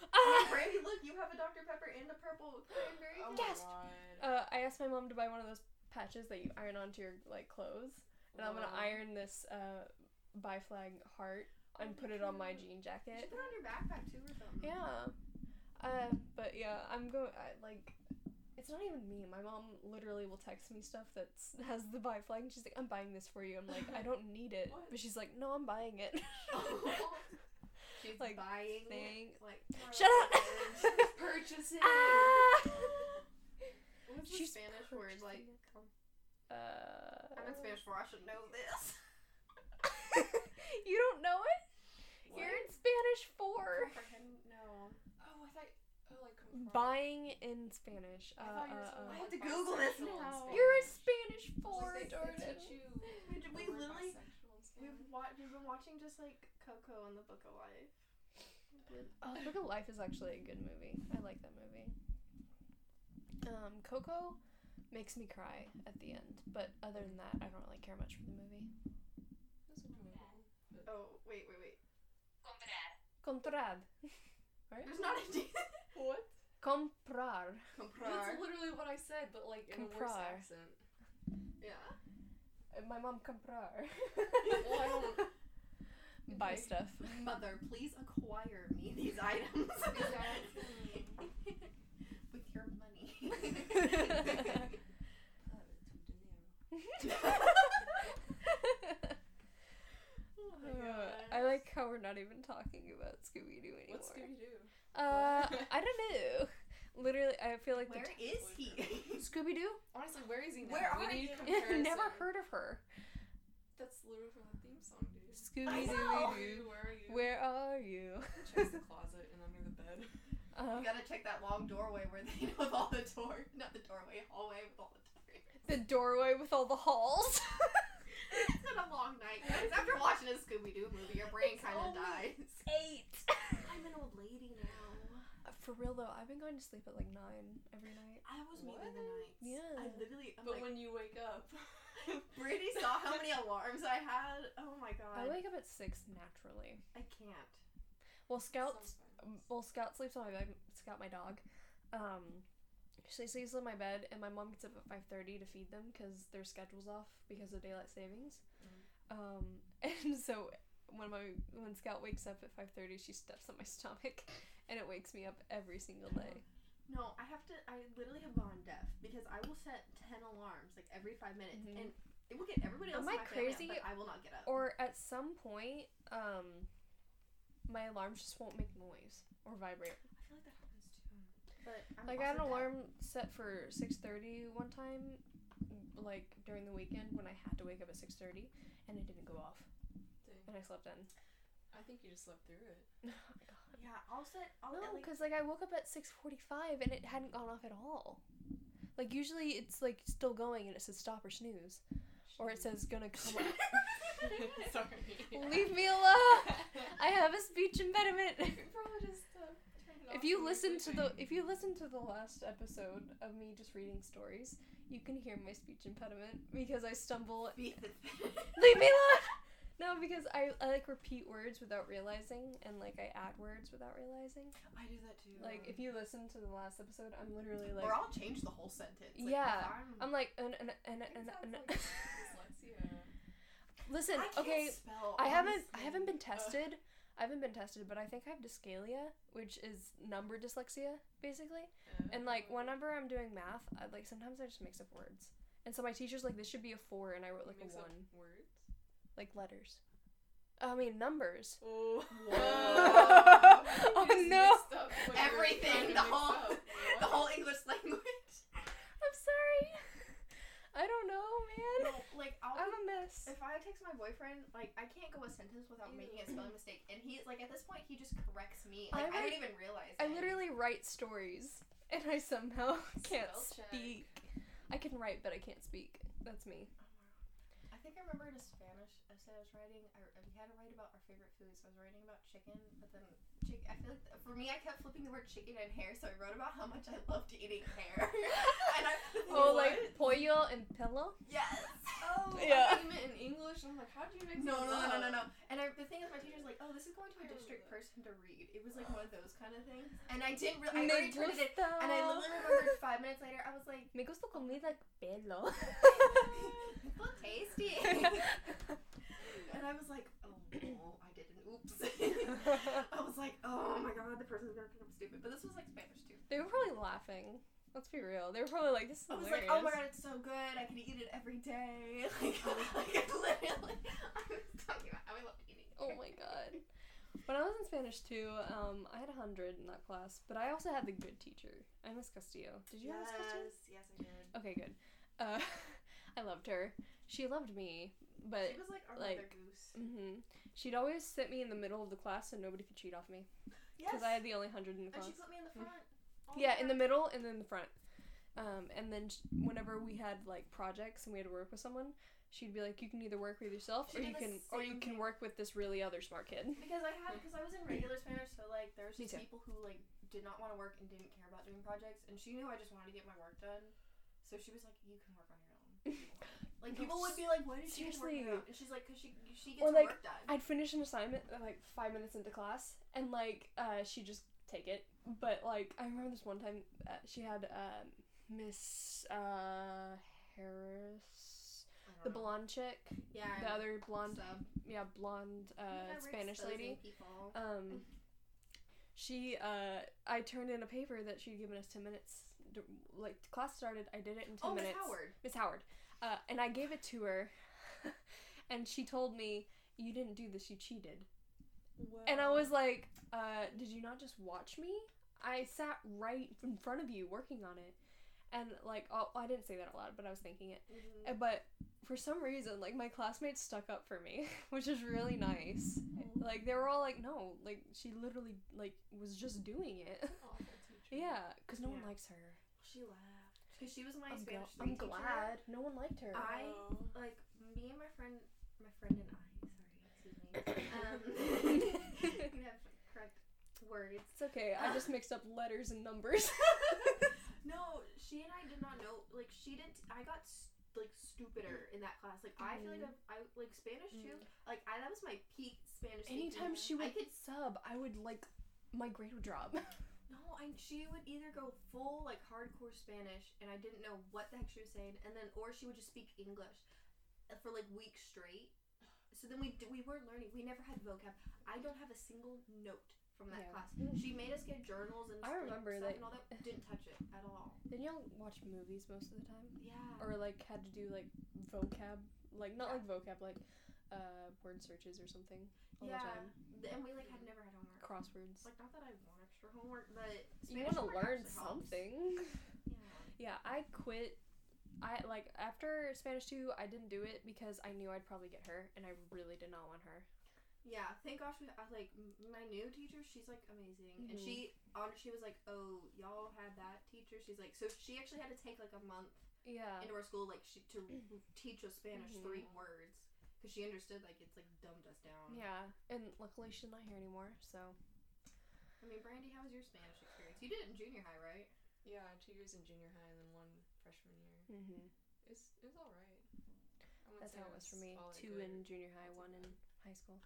Oh, Ah! Brandy, look, you have a Dr. Pepper and a purple cranberry. Oh Yes. my god. uh, I asked my mom to buy one of those patches that you iron onto your like clothes, and I'm gonna iron this uh, bi flag heart and put it on my jean You should jacket. put it on your backpack too or something. Yeah. Uh, but yeah, I'm going. I, like, it's not even me. My mom literally will text me stuff that has the bi flag, and she's like, "I'm buying this for you." I'm like, "I don't need it," What? but she's like, "No, I'm buying it." She's Like, buying it. Like, Shut up! Purchase it. ah! What's the She's Spanish word? Like, Uh, I'm in Spanish for I should know this. you don't know it? What? You're in Spanish for Comprehend? No. Oh, I thought. Oh, like. confirm. Buying in Spanish. I Uh, thought you were uh, talking uh, I about, have to like, Google this bisexual in now. Spanish. You're a Spanish Like, for they- they Jordan. We, the we literally we've Spanish. wa- we've been watching just like Coco and the Book of Life. Oh, Book of Life is actually a good movie. I like that movie. Um, Coco makes me cry at the end, but other than that, I don't really care much for the movie. That's a movie. Oh wait wait wait. Comprad. There's not a D. What? Comprar. That's literally what I said, but like in a worse accent. Yeah. Uh, My mom comprar. Well, Buy Okay. stuff. Mother, please acquire me these items. With your money. Oh my Uh. I like how we're not even talking about Scooby Doo anymore. What's Scooby Doo? Uh, I don't know. Literally, I feel like Where the is he? Scooby Doo. Honestly, where is he now? Where we are you? Never heard of her. That's literally from the theme song, dude. Scooby. Doo. Where are you? Where are you? Check the closet and under the bed. Uh, You gotta check that long doorway where they with all the door, not the doorway, hallway with all the doors. the doorway with all the halls. it's been a long night, guys. After watching a Scooby Doo movie, your brain kind of dies. Eight. I'm an old lady now. For real though, I've been going to sleep at like nine every night. I was What? meeting the nights. Yeah. I literally. I'm But like, when you wake up, Brady saw how many alarms I had. Oh my god. I wake up at six naturally. I can't. Well, Scout, Sometimes. well, Scout sleeps on my bed. Scout, my dog. Um, she sleeps on my bed, and my mom gets up at five thirty to feed them because their schedule's off because of daylight savings. Mm. Um, and so when my when Scout wakes up at five thirty, she steps on my stomach, and it wakes me up every single day. No, I have to. I literally have gone deaf because I will set ten alarms like every five minutes, Mhm. and it will get everybody else Am I my family up, crazy? I will not get up. Or at some point, um, my alarms just won't make noise or vibrate. I feel like that happens too. But I'm Like I had an deaf. alarm set for six thirty one time, like during the weekend when I had to wake up at six thirty, and it didn't go off, Dang. and I slept in. I think you just slept through it. oh my god. Yeah, I'll set. I'll No, because like I woke up at six forty-five and it hadn't gone off at all. Like usually it's like still going and it says stop or snooze, or it says gonna come. on. Sorry. Leave me alone. I have a speech impediment. Just uh, if you listen to the if you listen to the last episode of me just reading stories, you can hear my speech impediment because I stumble. Beat the Leave me alone. No, because I, I like repeat words without realizing, and like I add words without realizing. I do that too. Like if you listen to the last episode, I'm literally like or I'll change the whole sentence. Like, Yeah, I'm, I'm like, and, and, It and, sounds like dyslexia. listen, I okay, spell, I haven't, I haven't been tested. I haven't been tested, but I think I have dyscalculia, which is number dyslexia, basically. And like Uh, whenever I'm doing math, I, like sometimes I just mix up words. And so my teacher's like, "This should be a four, and I wrote like a one, Words. Like letters. I mean numbers. Oh. Oh, no. Everything, the whole, the whole English language. I'm sorry. I don't know, man. No, like I'll I'm a mess. If I text my boyfriend, like I can't go a sentence without making a spelling mistake, and he like at this point he just corrects me. Like I I, don't even realize. I it. literally write stories, and I somehow can't Spell check. speak. I can write, but I can't speak. That's me. I think I remember in a Spanish essay I was writing. I, we had to write about our favorite foods. I was writing about chicken, but then chick. I feel like th- for me, I kept flipping the word chicken and hair, so I wrote about how much I loved eating hair. and I, the thing Oh, is, like pollo and pillow. yes. Oh, Yeah. I thought you meant in English. and I'm like, how did you mix No, no, no, no, no, no. And I, the thing is, my teacher's like, "Oh, this is going to a district person to read." It was like one of those kind of things, and I didn't really. I Me already turned it in, and I literally remembered five minutes later. I was like, Me gusta comida pelo. "So tasty," and I was like, "Oh, oh I didn't. Oops." I was like, "Oh my god, the person's gonna think I'm stupid." But this was like Spanish too. they were probably laughing. Let's be real. They were probably like, "This is I was hilarious." like, "Oh my god, it's so good. I can eat it every day." Like, like literally, I was talking about how I love eating. Oh my god. When I was in Spanish too, um, I had a hundred in that class, but I also had the good teacher. I miss Castillo. Did you have Miss Castillo? yes, I did. Okay, good. Uh, I loved her. She loved me, but she was like our like, mother goose. hmm she'd always sit me in the middle of the class so nobody could cheat off me Yes. because I had the only hundred in the and class. she put me in the front. all Yeah, in the middle and then the front. Um, and then sh- whenever we had like projects and we had to work with someone, she'd be like, "You can either work with yourself, She or you can, or you can work with this really other smart kid." Because I had, because I was in regular Spanish, so like there was just people who like did not want to work and didn't care about doing projects, and she knew I just wanted to get my work done, so she was like, "You can work on your own." if you want." like people would be like, "Why did she work on? And she's like, "Cause she she gets Or, her like, work done." I'd finish an assignment uh, like five minutes into class, and like uh, she just take it. But like I remember this one time uh, she had um, Miss uh, Harris, the know. blonde chick, yeah, the other blonde, sub. yeah, blonde uh, Spanish lady. People. Um, she, uh, I turned in a paper that she'd given us ten minutes. Like class started, I did it in ten oh, Miss minutes. Howard. Miss Howard, uh, and I gave it to her, and she told me, "You didn't do this. You cheated." And I was like, uh, "Did you not just watch me? I sat right in front of you working on it." And like, oh, I didn't say that out loud, but I was thinking it. Mhm. Uh, But for some reason, like my classmates stuck up for me, which is really nice. Like they were all like, "No, like she literally like was just doing it." Yeah, because no one likes her. She laughed because she was my I'm, Spanish. gl- I'm teacher. glad no one liked her. I Oh. like me and my friend, my friend and I. Sorry, excuse me. Um, we have correct words. it's okay. I just mixed up letters and numbers. no, she and I did not know. Like she didn't. I got s- like stupider in that class. Like I feel like Mhm. I've, I like Spanish too. Like I that was my peak Spanish. speaking. Anytime she I would could sub, I would like my grade would drop. No. I she would either go full like hardcore Spanish and I didn't know what the heck she was saying, and then or she would just speak English uh, for like weeks straight. So then we d- we weren't learning. We never had vocab. I don't have a single note from that Yeah. class. She made us get journals and I remember stuff that- and all that. Didn't touch it at all. Didn't y'all watch movies most of the time? Yeah. Or like had to do like vocab, like not Yeah. like vocab, like uh word searches or something all yeah. the time. Th- And we like had never had homework. Crosswords. Like not that I want extra homework, but You want to learn something. Yeah. Yeah, I quit. I like after Spanish 2, I didn't do it because I knew I'd probably get her and I really did not want her. Yeah, thank gosh we I, like my new teacher. She's like amazing, and Mhm. she on she was like, "Oh, y'all had that teacher." She's like, so she actually had to take like a month Yeah. into our school like she to teach us Spanish Mhm. three words because she understood like it's like dumbed us down. Yeah, and luckily she's not here anymore, so I mean, Brandy, how was your Spanish experience? You did it in junior high, right? Yeah, two years in junior high and then one freshman year. mm-hmm. It's it was all right. That's how it was for me. Two good. in junior high, Not one in high school.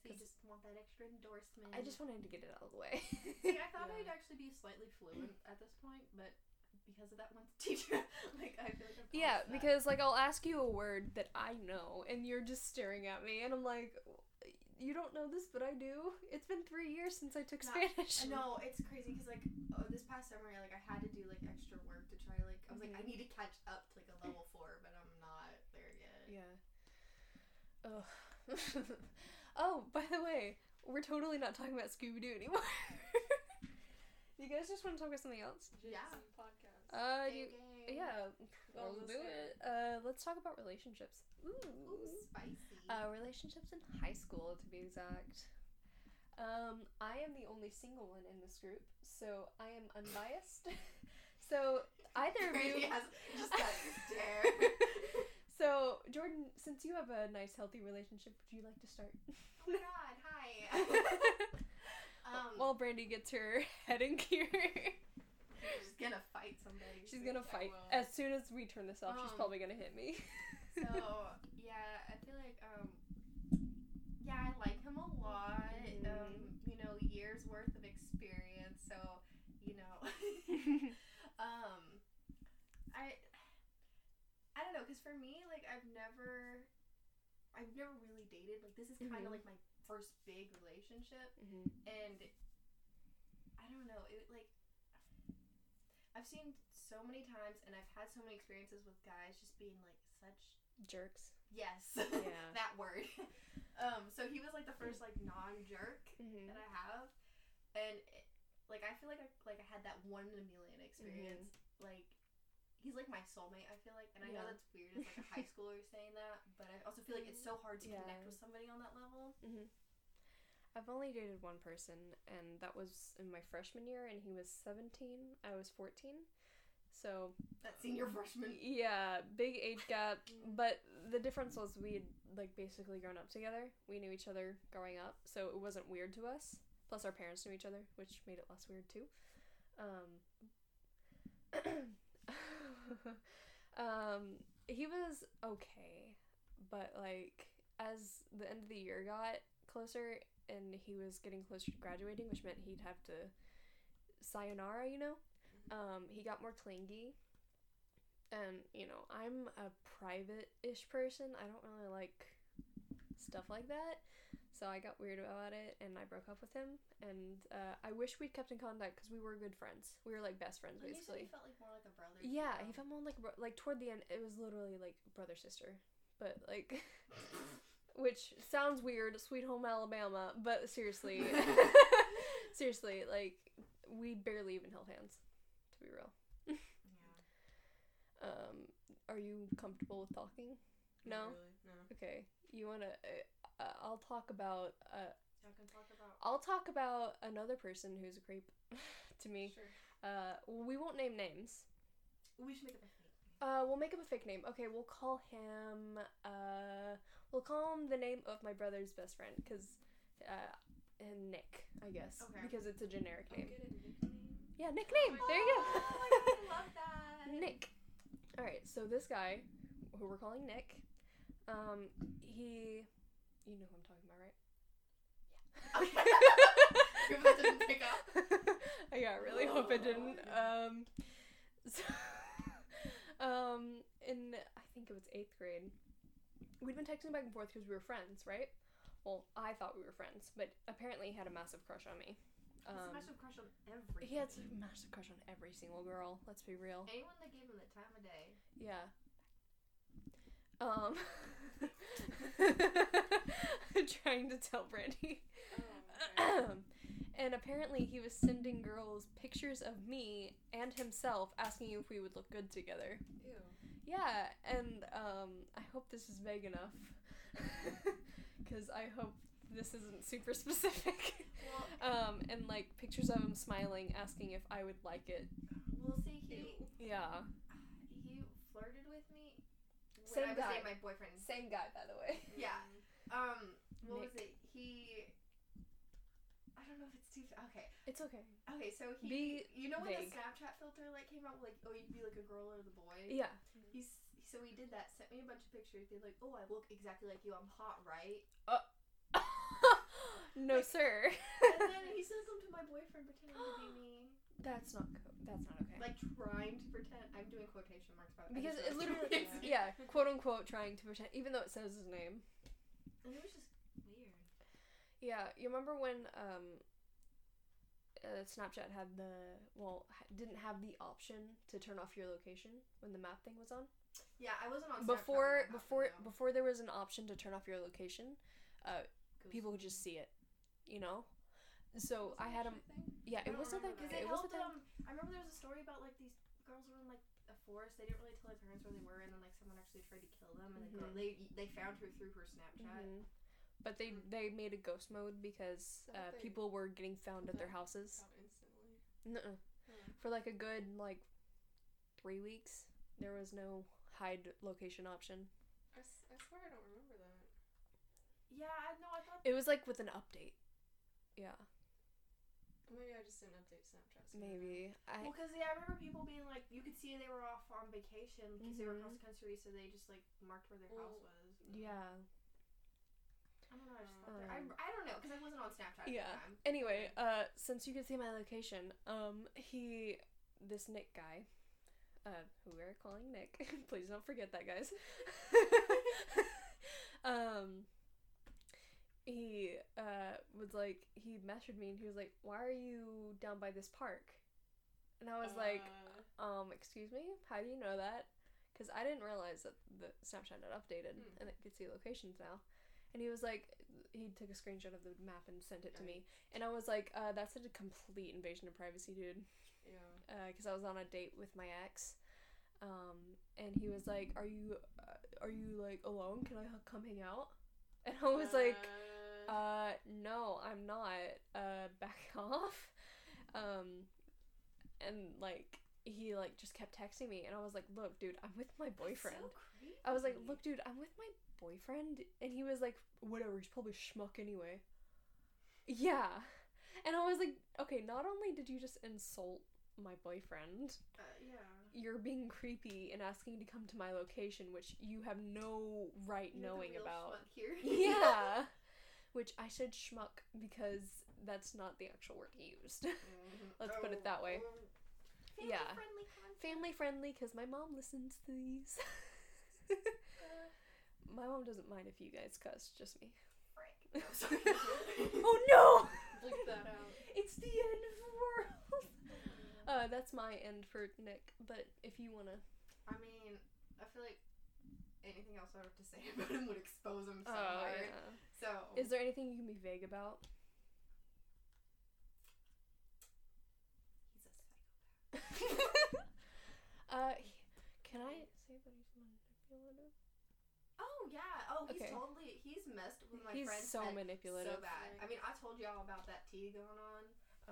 So you 'Cause- just want that extra endorsement. I just wanted to get it out of the way. See, I thought Yeah. I'd actually be slightly fluent at this point, but because of that one teacher, like I feel like I'm yeah, past that. because like I'll ask you a word that I know, and you're just staring at me, and I'm like, you don't know this, but I do. It's been three years since I took No, Spanish. No, it's crazy because like oh, this past summer, like I had to do like extra work to try like I was like I Mhm. need to catch up to like a level four, but I'm not there yet. Yeah. Ugh. oh, by the way, we're totally not talking about Scooby Doo anymore. you guys just want to talk about something else? Yeah. Podcast. Uh, Gang, you, gang. Yeah, Oh, let's do it. it. Uh, let's talk about relationships. Ooh, Ooh. spicy. Uh, relationships in high school, to be exact. Um, I am the only single one in this group, so I am unbiased. so either of you. has just that stare. so Jordan, since you have a nice, healthy relationship, would you like to start? oh my god, hi. um, While Brandy gets her head in gear. she's gonna fight somebody. She's gonna fight. As soon as we turn this off, she's Um, probably gonna hit me. So yeah, I feel like um, yeah, I like him a lot. Um, you know, years worth of experience. So you know, um, I I don't know, cause for me, like I've never, I've never really dated. Like this is kind of Mhm. like my first big relationship, Mhm. and I don't know, it like. I've seen so many times, and I've had so many experiences with guys just being like such Jerks. Yes. Yeah. that word. Um, so he was like the first like non-jerk Mm-hmm. that I have, and it, like I feel like I like I had that one in a million experience. Like he's like my soulmate. I feel like, and I know that's weird as like a high schooler saying that, but I also feel like it's so hard to Yeah. connect with somebody on that level. I've only dated one person, and that was in my freshman year, and he was 17. I was 14. So, That senior freshman. yeah, big age gap. But the difference was we had, like, basically grown up together. We knew each other growing up, so it wasn't weird to us. Plus, our parents knew each other, which made it less weird, too. Um, um, he was okay, but, like, as the end of the year got closer and he was getting closer to graduating, which meant he'd have to sayonara, you know? Um, he got more clingy. And, you know, I'm a private ish person. I don't really like stuff like that. So I got weird about it and I broke up with him. And uh, I wish we'd kept in contact because we were good friends. We were like best friends, you basically. he felt like more like a brother. Yeah, he felt more like a bro- like toward the end. It was literally like brother sister, but like, which sounds weird, Sweet Home Alabama. But seriously, seriously, like we barely even held hands, to be real. Yeah. Um, are you comfortable with talking? No. really, no. Okay, you wanna? Uh, uh, I'll talk about. Uh, can talk about. I'll talk about another person who's a creep to me. Sure. Uh, we won't name names. We should make up a fake. Uh, we'll make up a fake name. Okay, we'll call him. Uh, we'll call him the name of my brother's best friend, cause, uh, and Nick, I guess, Okay. because it's a generic name. get a nickname. Yeah, nickname. there you go. Oh god, I love that. Nick. All right, so this guy, who we're calling Nick, um, he, you know who I'm talking about, right? Okay. Your voice didn't pick up. yeah, I really hope it didn't. Um, so, um, in I think it was eighth grade, we'd been texting back and forth because we were friends, right? well, I thought we were friends, but apparently he had a massive crush on me. He's a Um, massive crush on everything. he had a massive crush on every single girl. Let's be real. anyone that gave him the time of day. Yeah. Um. trying to tell Brandy. Oh, and apparently he was sending girls pictures of me and himself asking if we would look good together. Ew. Yeah, and um, I hope this is vague enough. Because I hope this isn't super specific. Well, um, and like pictures of him smiling, asking if I would like it. we'll see. He Yeah. he flirted with me when Same I was guy. dating my boyfriend. Same guy, by the way. Yeah. Um, what was it? He. I don't know if it's too. Okay. It's okay. Okay, so he. Be you know when vague. the Snapchat filter like came out, like oh you'd be like a girl or the boy. Yeah. He's so he did that. Sent me a bunch of pictures. Be like, oh I look exactly like you. I'm hot, right? no, sir. and then he sends them to my boyfriend pretending to be me. That's not. Co- that's not okay. Like trying to pretend. I'm doing quotation marks about because it literally, yeah, quote unquote, trying to pretend, even though it says his name. And it was just weird. Yeah, you remember when um, uh, Snapchat had the well ha- didn't have the option to turn off your location when the map thing was on. Yeah, I wasn't on Snapchat before when that before happened, though. before there was an option to turn off your location, uh, people could just see it, you know. So I had a thing? yeah, it don't was a thing. remember It was a helped, thing. Um, I remember there was a story about like these girls were in like a forest. They didn't really tell their parents where they were, and then like someone actually tried to kill them, and the girl, they they found her through her Snapchat. Mhm. But they they made a ghost mode because uh, they- people were getting found at their houses. Out instantly. Nuh-uh. Hmm. For like a good like three weeks, there was no hide location option. I, s- I swear I don't remember that. Yeah, I know. I thought It was like with an update. Yeah, Maybe I just didn't update Snapchat. soon maybe. I well, because yeah, I remember people being like, you could see they were off on vacation because they were Mhm. across the country, so they just like marked where their house Well, was. yeah. I don't know. I just thought there- Um, I, I don't know because I wasn't on Snapchat at Yeah. the time. Anyway, uh, since you can see my location, um, he, this Nick guy, uh, who we're calling Nick, please don't forget that, guys. um, he, uh, was like, he messaged me and he was like, why are you down by this park? And I was like, Uh, um, excuse me, how do you know that? Because I didn't realize that the Snapchat had updated Hmm. and it could see locations now. And he was like, he took a screenshot of the map and sent it to me. And I was like, uh, that's a complete invasion of privacy, dude. yeah. Because I was on a date with my ex. Um, and he was like, are you, uh, are you like alone? Can I come hang out? And I was like, Uh, uh, no, I'm not. Uh, back off. Um, and like he like just kept texting me, and I was like, look, dude, I'm with my boyfriend. So. I was like, look, dude, I'm with my boyfriend, and he was like, whatever, he's probably schmuck anyway. Yeah, and I was like, okay, not only did you just insult my boyfriend, Uh, yeah. you're being creepy and asking to come to my location, which you have no right You're knowing about. here. yeah. Which I said schmuck because that's not the actual word he used. Mhm. Let's put it that way. oh. Yeah. Family-friendly. Family friendly because my mom listens to these. My mom doesn't mind if you guys cuss, just me. Frick. No, oh no! Bleep that out. It's the end of the world! Uh, that's my end for Nick, but if you wanna. I mean, I feel like anything else I have to say about him would expose him so Oh, yeah. So Is there anything you can be vague about? he's a psychopath. uh, can I say that he's manipulative? Oh yeah. Oh, he's Okay. totally he's messed with my He's friend's so head manipulative. So bad. I mean, I told y'all about that tea going on,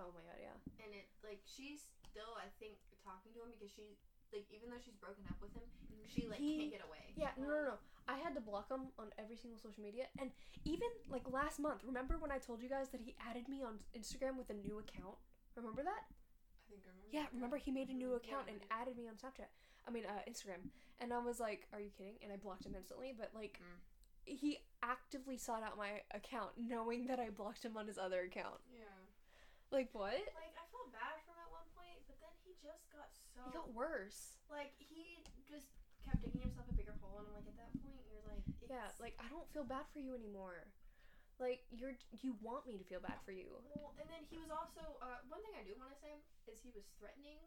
Oh my god, yeah. and it like she's still I think talking to him because she like even though she's broken up with him, she like He- can't get away. Yeah, no, no, no. I had to block him on every single social media, and even like last month. Remember when I told you guys that he added me on Instagram with a new account? Remember that? I think I remember. Yeah, remember he made a new Mhm. account Yeah, and added me on Snapchat. I mean, uh, Instagram, and I was like, "Are you kidding?" And I blocked him instantly. But like, Mm. he actively sought out my account, knowing that I blocked him on his other account. Yeah. Like what? Like I felt bad for him at one point, but then he just got so He got worse. like he just kept digging himself a bigger hole, and I'm like at that point you're like Yeah, like I don't feel bad for you anymore. Like you're you want me to feel bad for you. Well, and then he was also uh, one thing I do want to say is he was threatening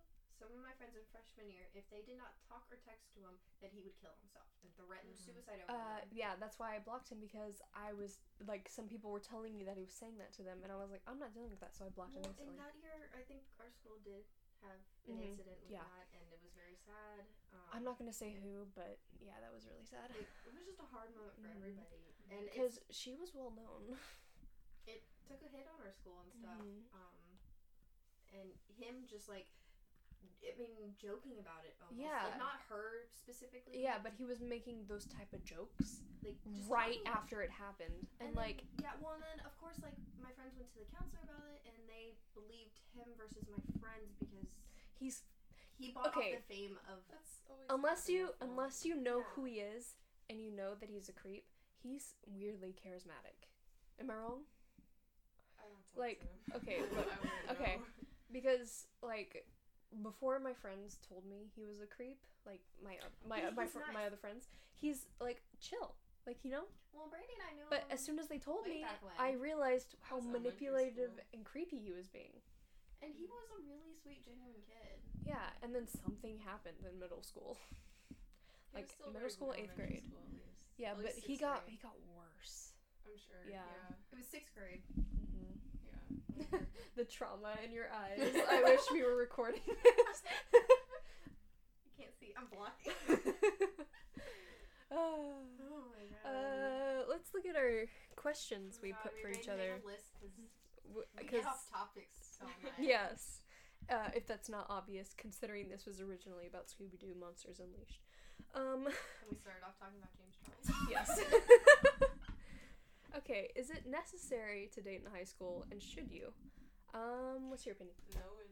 some of my friends in freshman year if they did not talk or text to him that he would kill himself and threatened Mhm. suicide over Uh, them. yeah, that's why I blocked him because I was like, some people were telling me that he was saying that to them, and I was like, I'm not dealing with that, so I blocked Well, him in instantly. that year, I think our school did have an Mhm, incident with yeah. that, and it was very sad. Um, I'm not gonna say who, but yeah, that was really sad. It, it was just a hard moment for Mhm. everybody, and Because she was well known. it took a hit on our school and stuff. Mhm. Um, and him just like, I mean, joking about it almost. Yeah. Like, not her specifically. Yeah, but he was making those type of jokes Like just right after it happened, and, then- like, yeah, well, and then of course, like my friends went to the counselor about it, and they believed him versus my friends because he's he bought Okay. off the fame of. That's always unless you before. unless you know Yeah. who he is and you know that he's a creep, he's weirdly charismatic. Am I wrong? I don't talk like, to him. okay, I okay. know. Because like before my friends told me he was a creep, like my my He- my he's fr- nice. my other friends, he's like chill, like you know. Well, Brandy and I knew But as soon as they told me. I realized how manipulative and creepy he was being. and he was a really sweet, genuine kid. Yeah, and then something happened in middle school. Like, middle school, eighth grade. school. Yeah, but he got grade, he got worse. I'm sure. Yeah. Yeah. It was sixth grade. hmm Yeah. the trauma in your eyes. I wish we were recording this. You can't see. I'm blocking. uh, oh my god. uh, let's look at our questions we God, put for each other. a list 'cause W- we 'cause- get off topics so much. yes. Uh, if that's not obvious, considering this was originally about Scooby Doo Monsters Unleashed. Um, And we started off talking about James Charles. yes. Okay, is it necessary to date in high school, and should you? Um, what's your opinion? No, and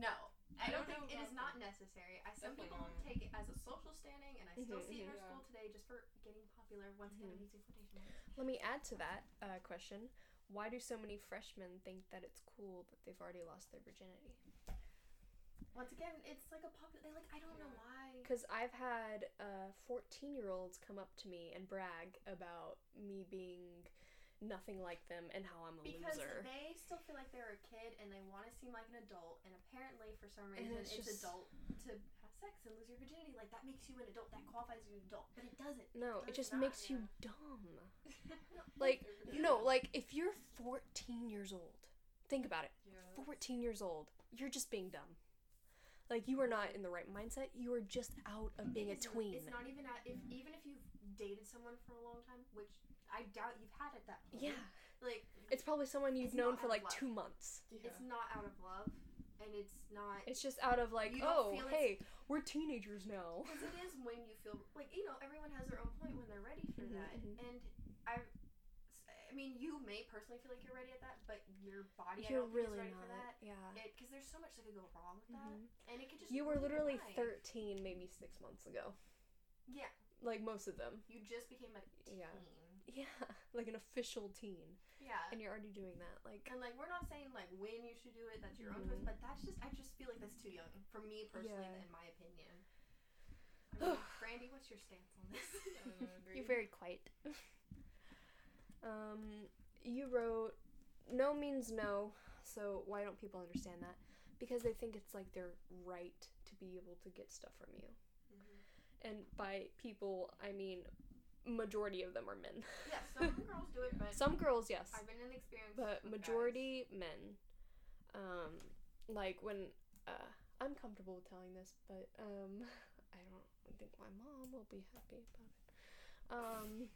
No, I, I don't, don't think it is about not necessary. I, some Definitely people not. take it as a social standing, and I still Mhm, see it in our Yeah. school today just for getting popular. Once again. I'm using quotation marks. Let me add to that uh, question. Why do so many freshmen think that it's cool that they've already lost their virginity? Once again, it's like a popular. Like I don't know why. Because I've had uh, 14 year olds come up to me and brag about me being nothing like them and how I'm a Because loser. they still feel like they're a kid and they want to seem like an adult, and apparently for some reason it's it's, just- adult to have sex and lose your virginity. Like that makes you an adult. That qualifies you an adult, but it doesn't. no, it does just not, makes yeah. you dumb. Like, no, like if you're 14 years old, think about it. Yeah. 14 years old, you're just being dumb. Like you are not in the right mindset. You are just out of being a tween. It's not even at, if even if you've dated someone for a long time, which I doubt you've had at that point. Yeah, Like it's probably someone you've known for like love. two months. Yeah. it's not out of love, and it's not. It's just out of like, oh, hey, we're teenagers now. Because it is when you feel like you know everyone has their own point when they're ready for Mhm, that, mhm. and I, I mean you may personally feel like you're ready at that, but your body I You're don't really think is ready not. for that. Yeah. Because there's so much that could go wrong with that, Mhm. and it could just You were ruin your literally 13 maybe six months ago. Yeah, Like most of them. you just became a teen. Yeah. Yeah, like an official teen. Yeah. And you're already doing that. Like, And like we're not saying like when you should do it, that's your own choice, Mhm. but that's just I just feel like that's too young for me personally, Yeah. in my opinion. I mean, Brandy, what's your stance on this? I don't agree. you're very quiet. um, you wrote, no means no, so why don't people understand that? Because they think it's like their right to be able to get stuff from you. Mhm. And by people, I mean majority of them are men. yeah, some girls do it, but Some girls, yes. I've been in experience. but majority men um like when uh i'm comfortable with telling this but um i don't think my mom will be happy about it um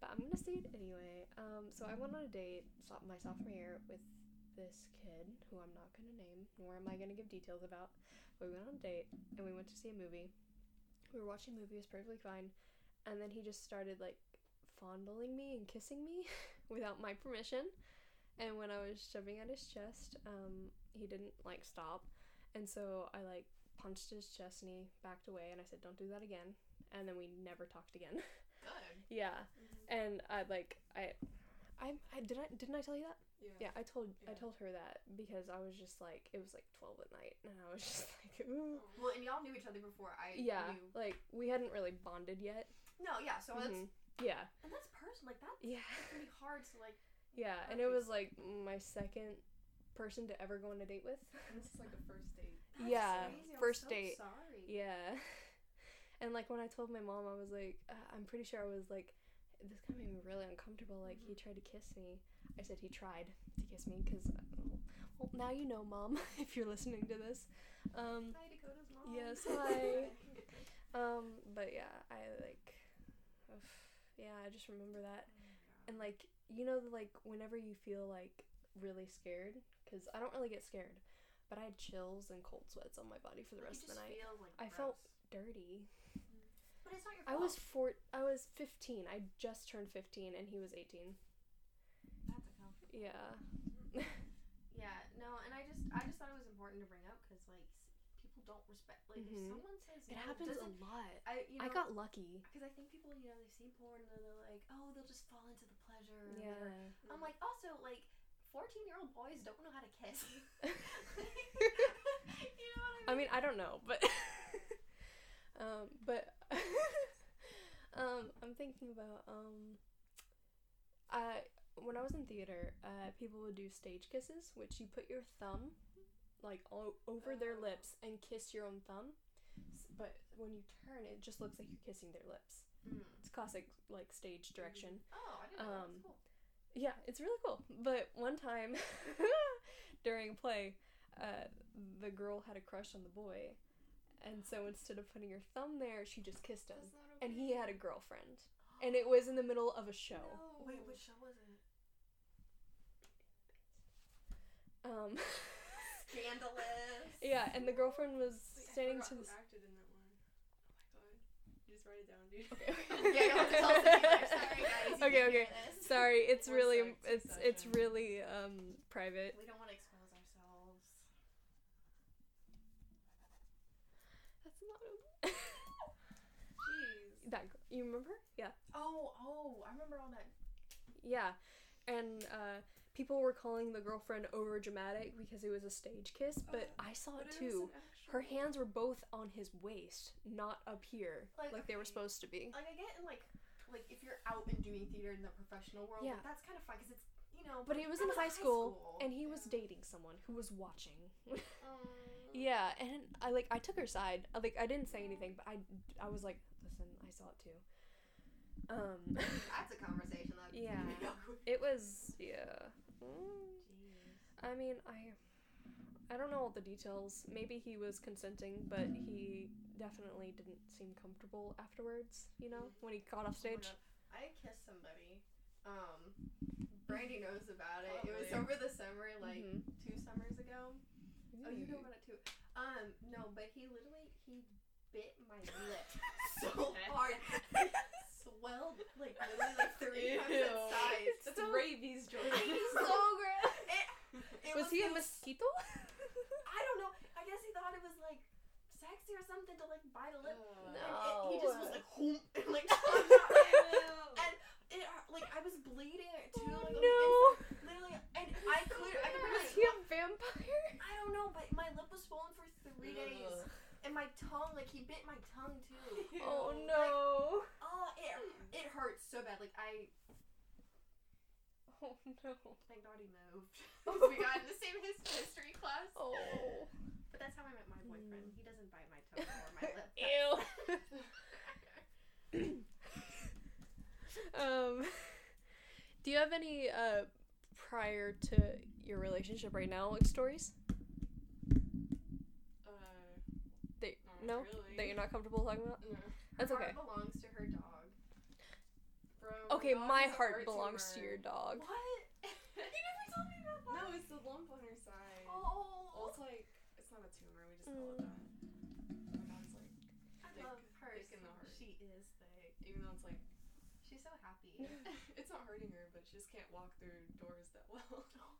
but i'm gonna say it anyway. Um so i went on a date my sophomore year with this kid who i'm not gonna name nor am i gonna give details about. But we went on a date and we went to see a movie. We were watching a movie it was perfectly fine. And then he just started like fondling me and kissing me without my permission. And when I was shoving at his chest, um, he didn't like stop, and so I like punched his chest and he backed away, and I said, "Don't do that again." And then we never talked again. Yeah, Mhm. and I like I, I, I did I didn't I tell you that? Yeah. Yeah, I told I told her that because I was just like it was like twelve at night, and I was just like, Ooh. Well, and y'all knew each other before I yeah, knew. like we hadn't really bonded yet. No, yeah. So that's Mhm. Yeah, and that's personal. Like that yeah, it can be hard. to like Yeah, and it was like my second person to ever go on a date with. And this is like a first date. That's Yeah, crazy. First so date. Sorry. Yeah. And like when I told my mom, I was like, uh, I'm pretty sure I was like, this guy made me really uncomfortable. Like he tried to kiss me. I said he tried to kiss me because, well, now you know, mom, if you're listening to this. Um, Hi, Dakota's mom. Yes, hi. um, but yeah, I like, ugh, yeah, I just remember that. And like, you know, like whenever you feel like really scared, because I don't really get scared, but I had chills and cold sweats on my body for the Like, rest of the night. feel, like, I felt dirty. But it's not your I was four. I was fifteen. I just turned fifteen, and he was eighteen. That's uncomfortable. Yeah. Yeah, no, and I just, I just thought it was important to bring up because like people don't respect. Like Mhm. if someone says It no, happens a lot. I, you know, I got lucky. because I think people, you know, they see porn and they're like, oh, they'll just fall into the pleasure. Yeah. whatever. I'm like, also, like, 14 year old boys don't know how to kiss. you know what I mean? I mean? mean, I don't know, but um, but um, I'm thinking about um, I when I was in theater, uh, people would do stage kisses, which you put your thumb like all over their Oh. lips and kiss your own thumb. S- But when you turn, it just looks like you're kissing their lips. Mm. It's classic like stage direction. Oh, I didn't know. Um, That's cool. Yeah, it's really cool. But one time during a play, uh, the girl had a crush on the boy. And so instead of putting her thumb there, she just kissed him. Not And he had a girlfriend. And it was in the middle of a show. No. Wait, which show was it? Um, Scandalous. yeah, and the girlfriend was Wait, standing to the acted in that one. Oh my god. You just write it down, dude. Okay. yeah, you have to tell us if. Sorry, guys. Okay, okay. Sorry, it's really sec, two it's it's really um private. We don't want to expose ourselves. That's not Jeez. that girl. You remember? Yeah. Oh, oh, I remember all that. Yeah, and uh, people were calling the girlfriend over dramatic because it was a stage kiss, but I saw But it too. Her hands were both on his waist, not up here, Like, like, they were supposed to be. Like I get in like, like if you're out and doing theater in the professional world, Yeah. that's kind of fun because it's you know. But it was that in high school, and he was dating someone who was watching. Um, yeah, and I like I took her side. I, Like I didn't say anything, but I I was like, I saw it too. Um, That's a conversation that. Yeah. it was yeah. Jeez. I mean, I I don't know all the details. Maybe he was consenting, but he definitely didn't seem comfortable afterwards, you know, when he got off stage. I kissed somebody. Um, Brandy knows about it. It was over the summer, like Mhm. two summers ago. Oh, you know about it too. Um, no, but he literally he bit my lip so hard, it swelled like literally like three times its size. That's So- rabies, Jordan. so gross. It, it Was he a mosquito? I don't know. I guess he thought it was like sexy or something to like bite a lip. Uh, And it, he just was like, "Hoom," and like, and it like I was bleeding too. Oh, like, on no. inside. literally, and I could, I could Was barely. he a vampire? I don't know, but my lip was swollen for three days, Ugh. and my tongue, like he bit my tongue too. Oh Ew. no. Oh, it it hurts so bad. Like I, Oh no. thank God he moved. we got in the same his history class. Oh. But that's how I met my boyfriend. He doesn't bite my tongue or my lip. Ew. um, do you have any uh prior to your relationship right now like stories Uh, that not no really. that you're not comfortable talking about? No. That's her okay. heart belongs to her dog. Bro, Okay, dog my heart belongs to tumor. your dog. What? you never told me about that. No, it's the lump on her side. Oh, Well, it's like it's not a tumor. We just call it Mm. that. My dog's like, I thick- love her. thick in the heart. She is thick. even though it's like, She's so happy. it's not hurting her, but she just can't walk through doors that well.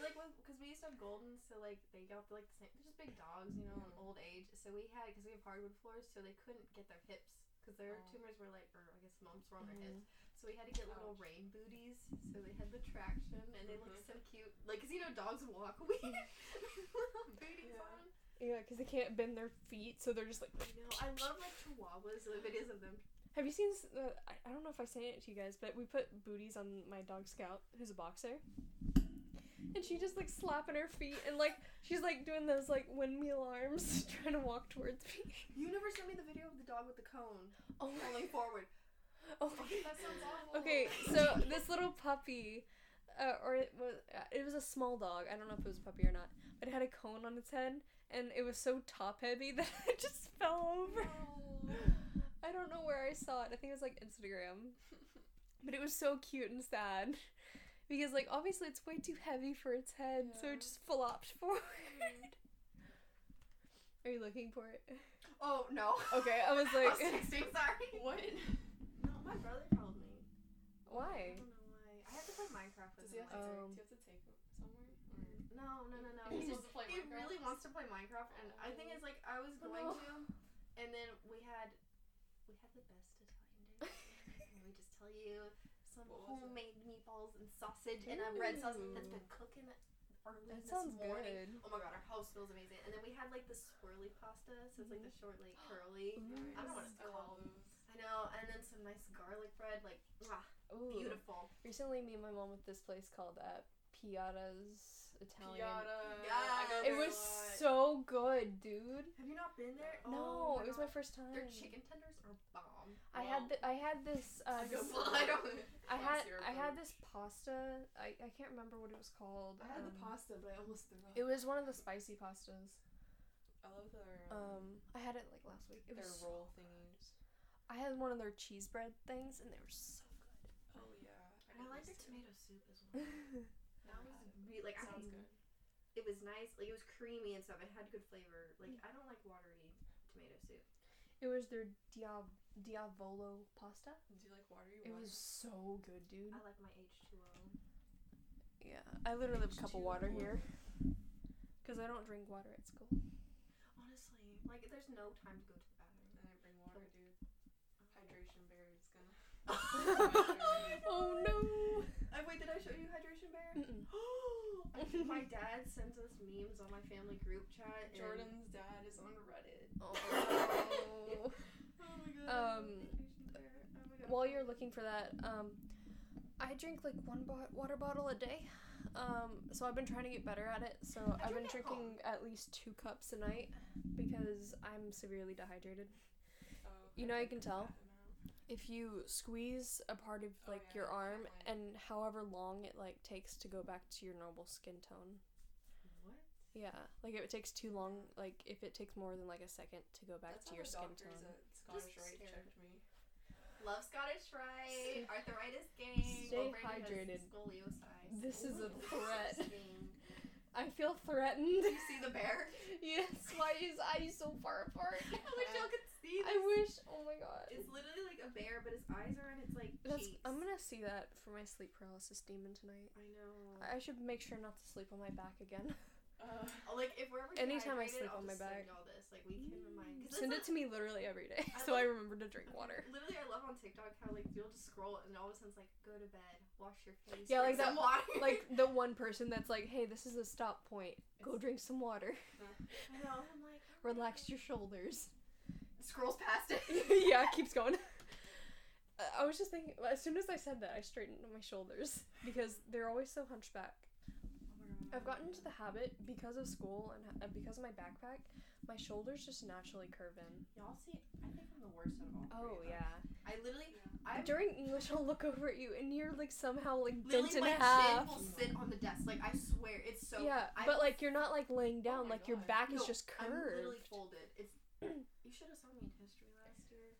See, like, because we used to have Goldens, so like they got like the same, they're just big dogs, you know, in Mhm. old age. So we had, because we have hardwood floors, so they couldn't get their hips, because their Oh. tumors were like, or I guess lumps were on their Mhm. hips. So we had to get little rain booties, so they had the traction, and they looked Mhm. so cute. Like, cause you know dogs walk with little booties Yeah. on. Yeah, because they can't bend their feet, so they're just like. I know. I love like chihuahuas. The videos of them Have you seen? s- Uh, I, I don't know if I sent it to you guys, but we put booties on my dog Scout, who's a boxer, and she just like slapping her feet and like she's like doing those like windmill arms, trying to walk towards me. You never sent me the video of the dog with the cone Oh my falling forward. Oh That sounds awful. Okay, so this little puppy, uh, or it was uh, it was a small dog. I don't know if it was a puppy or not, but it had a cone on its head, and it was so top heavy that it just fell over. I don't know where I saw it. I think it was like Instagram, but it was so cute and sad because like obviously it's way too heavy for its head, so it just flopped forward. Are you looking for it? Oh no. Okay, I was I like, was texting. Sorry. What? No, my brother told me. Why? I don't know why. I have to play Minecraft with Does he him. have to, Um, do you have to take him somewhere? No, no, no, no. He He, to play he really wants to play Minecraft, and I think it's like I was Oh, going no. to, and then we had we had the best Italian dinner. Let me just tell you, some What was it? homemade meatballs and sausage and a red sauce that's been cooking early That this sounds morning. good. Oh my god, our house smells amazing. And then we had like the swirly pasta, so it's like the short, like curly. I don't know what it's love called. I know, and then some nice garlic bread, like Ooh. beautiful. Recently, me and my mom went to this place called uh, Piada's Italian. Piada. Yeah. I go It there a was lot. so good, dude. Have you not been there? no, Oh it was my first time. Their chicken tenders are bomb. I had the, I had this uh, I go this- I don't- I had I had this pasta. I, I can't remember what it was called. I had the um, pasta, but I almost threw up. It was one of the spicy pastas. I love their Um, I had it like last week. It their was roll so good. thingies. I had one of their cheese bread things, and they were so good. Oh yeah. And I get like their too. tomato soup as well. That was really like I Sounds had- good. It was nice, like it was creamy and stuff. It had good flavor. Like I don't like watery tomato soup. it was their dia diavolo pasta. Do you like watery? It water? was so good, dude. I like my H two O. Yeah, I literally have a cup of water here. Cause I don't drink water at school. Honestly, like there's no time to go to the bathroom. And I bring water, oh. dude. Hydration bear is gonna. oh no. Uh, wait, did I show you Hydration Bear? Mm-mm. my dad sends us memes on my family group chat. and- Jordan's dad is on Reddit. Oh. Oh my god. Um, Hydration Bear. Oh my god. While you're looking for that, um, I drink like one bo- water bottle a day. Um, so I've been trying to get better at it. So I I've been drink at drinking at least two cups a night because I'm severely dehydrated. Oh, You I know, you can tell. That amount. If you squeeze a part of Oh, like yeah, your I arm can't, and however long it like takes to go back to your normal skin tone. What? Yeah, like if it takes too long, like if it takes more than like a second to go back That's to how your the skin tone. Scottish Rite scared. checked me. Love Scottish Rite. Stay- Arthritis gang. stay Well, hydrated. Scoliosis. This is a threat. disgusting. I feel threatened. Do you see the bear? yes, why is eyes so far apart? I wish y'all could see I wish. Oh my god. It's literally like a bear, but his eyes are on its like That's. cheeks. I'm gonna see that for my sleep paralysis demon tonight. I know. I should make sure not to sleep on my back again. Uh, like if we're ever Anytime I sleep I'll on my back. Send y'all this. Like we can remind. Send that's it to me literally every day, I so I remember to drink water. Literally, I love on TikTok how like you'll just scroll and all of a sudden it's like go to bed, wash your face. Yeah, like that- water. Like the one person that's like, "Hey, this is a stop point. Go drink some water. I know. I'm like oh Relax your shoulders." Scrolls past it. yeah, it keeps going. Uh, I was just thinking. As soon as I said that, I straightened my shoulders because they're always so hunchback. I've gotten into the habit because of school and ha- because of my backpack. My shoulders just naturally curve in. Y'all see? I think I'm the worst out of all. Oh three of us. yeah. I literally, I During English, I'll look over at you and you're like somehow like bent in my half. chin will sit on the desk. Like I swear, it's so. yeah, I but like you're not like laying down. my like your God. back is No, just I'm literally curved. folded. It's. you should have saw me in history last year.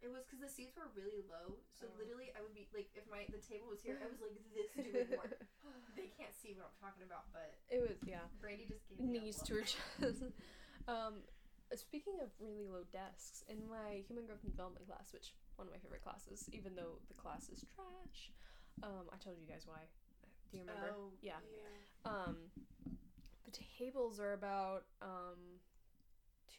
It was because the seats were really low, so Oh. literally I would be like, if my the table was here, I was like this doing work. They can't see what I'm talking about, but it was yeah. Brandy just gave me a knees look. to her chest. um, speaking of really low desks, in my human growth and development class, which one of my favorite classes, even though the class is trash, um, I told you guys why. Do you remember? Oh, Yeah. Yeah. Um, the tables are about um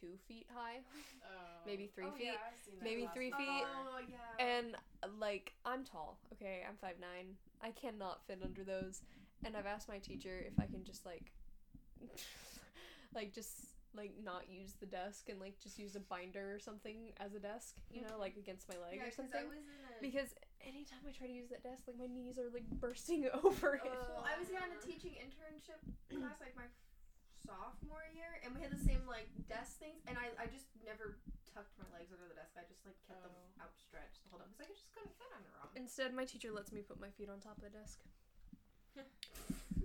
two feet high, Oh. Maybe three oh, feet, Yeah, I've seen that maybe three before. feet, Oh yeah. and like I'm tall. Okay, I'm five nine. I cannot fit under those, and I've asked my teacher if I can just like, like just like not use the desk and like just use a binder or something as a desk, you know, like against my leg yeah, or 'cause something. I was in a. Because anytime I try to use that desk, like my knees are like bursting over it. well, I was in a teaching internship class like my sophomore year, and we had the same like desk things, and I, I just never tucked my legs under the desk. I just like kept them Oh. outstretched the whole time because I just couldn't fit under them. Instead, my teacher lets me put my feet on top of the desk.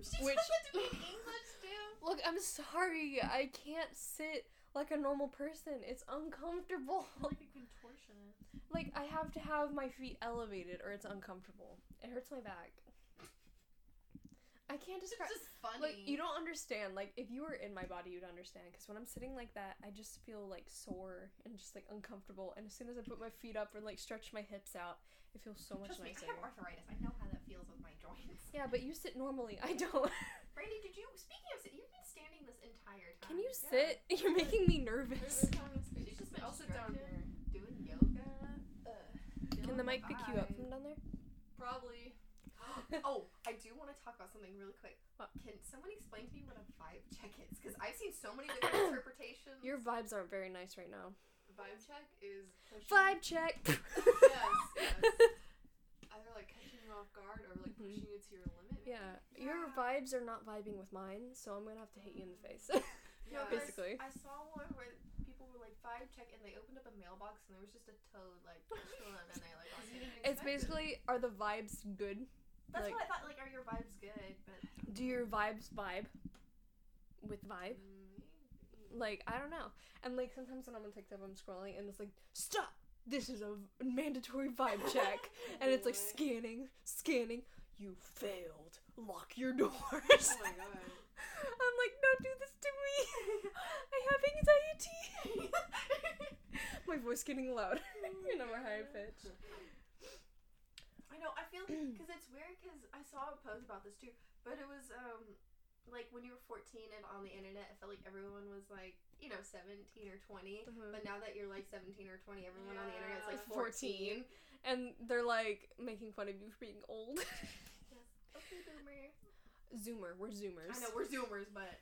She Which- to me in English too. Look, I'm sorry, I can't sit like a normal person. It's uncomfortable. like a contortionist. Like I have to have my feet elevated or it's uncomfortable. It hurts my back. I can't describe. It's just funny. Like you don't understand. Like if you were in my body, you'd understand. Because when I'm sitting like that, I just feel like sore and just like uncomfortable. And as soon as I put my feet up or like stretch my hips out, it feels so much Trust me, nicer. I have arthritis. I know how that feels with my joints. Yeah, but you sit normally. I don't. Brandy, did you? Speaking of sit, you've been standing this entire time. Can you Yeah. sit? You're making me nervous. a time and space. She's just been I'll sit down stretching, here. doing yoga. Can the mic pick you up from down there? Probably. oh, I do want to talk about something really quick. What? Can someone explain to me what a vibe check is? Because I've seen so many different interpretations. Your vibes aren't very nice right now. Vibe check is pushing- Vibe check. yes, yes. Either like catching you off guard or like Mhm. pushing you to your limit. maybe. Yeah, your Yeah. vibes are not vibing with mine, so I'm gonna have to hit you in the face. No, Yeah. 'cause basically. I saw one where people were like vibe check, and they opened up a mailbox, and there was just a toad like chilling, and they like. all You said- didn't it's expect it. basically are the vibes good? That's like- what I thought. Like, are your vibes good? But Do your vibes vibe with vibe? Maybe. Like I don't know. And like sometimes when I'm on TikTok, I'm scrolling and it's like stop. This is a mandatory vibe check, and it's like scanning, scanning. You failed. Lock your oh doors. Oh my god. I'm like, don't do this to me. I have anxiety. My voice getting loud. you know, my high pitch. I know. I feel because it's weird because I saw a post about this too, but it was um like when you were 14 and on the internet, I felt like everyone was like you know 17 or 20. Mhm. But now that you're like 17 or 20, everyone on the internet is like 14. 14. And they're like making fun of you for being old. Yes. Okay, boomer. Zoomer, we're Zoomers. I know we're Zoomers, but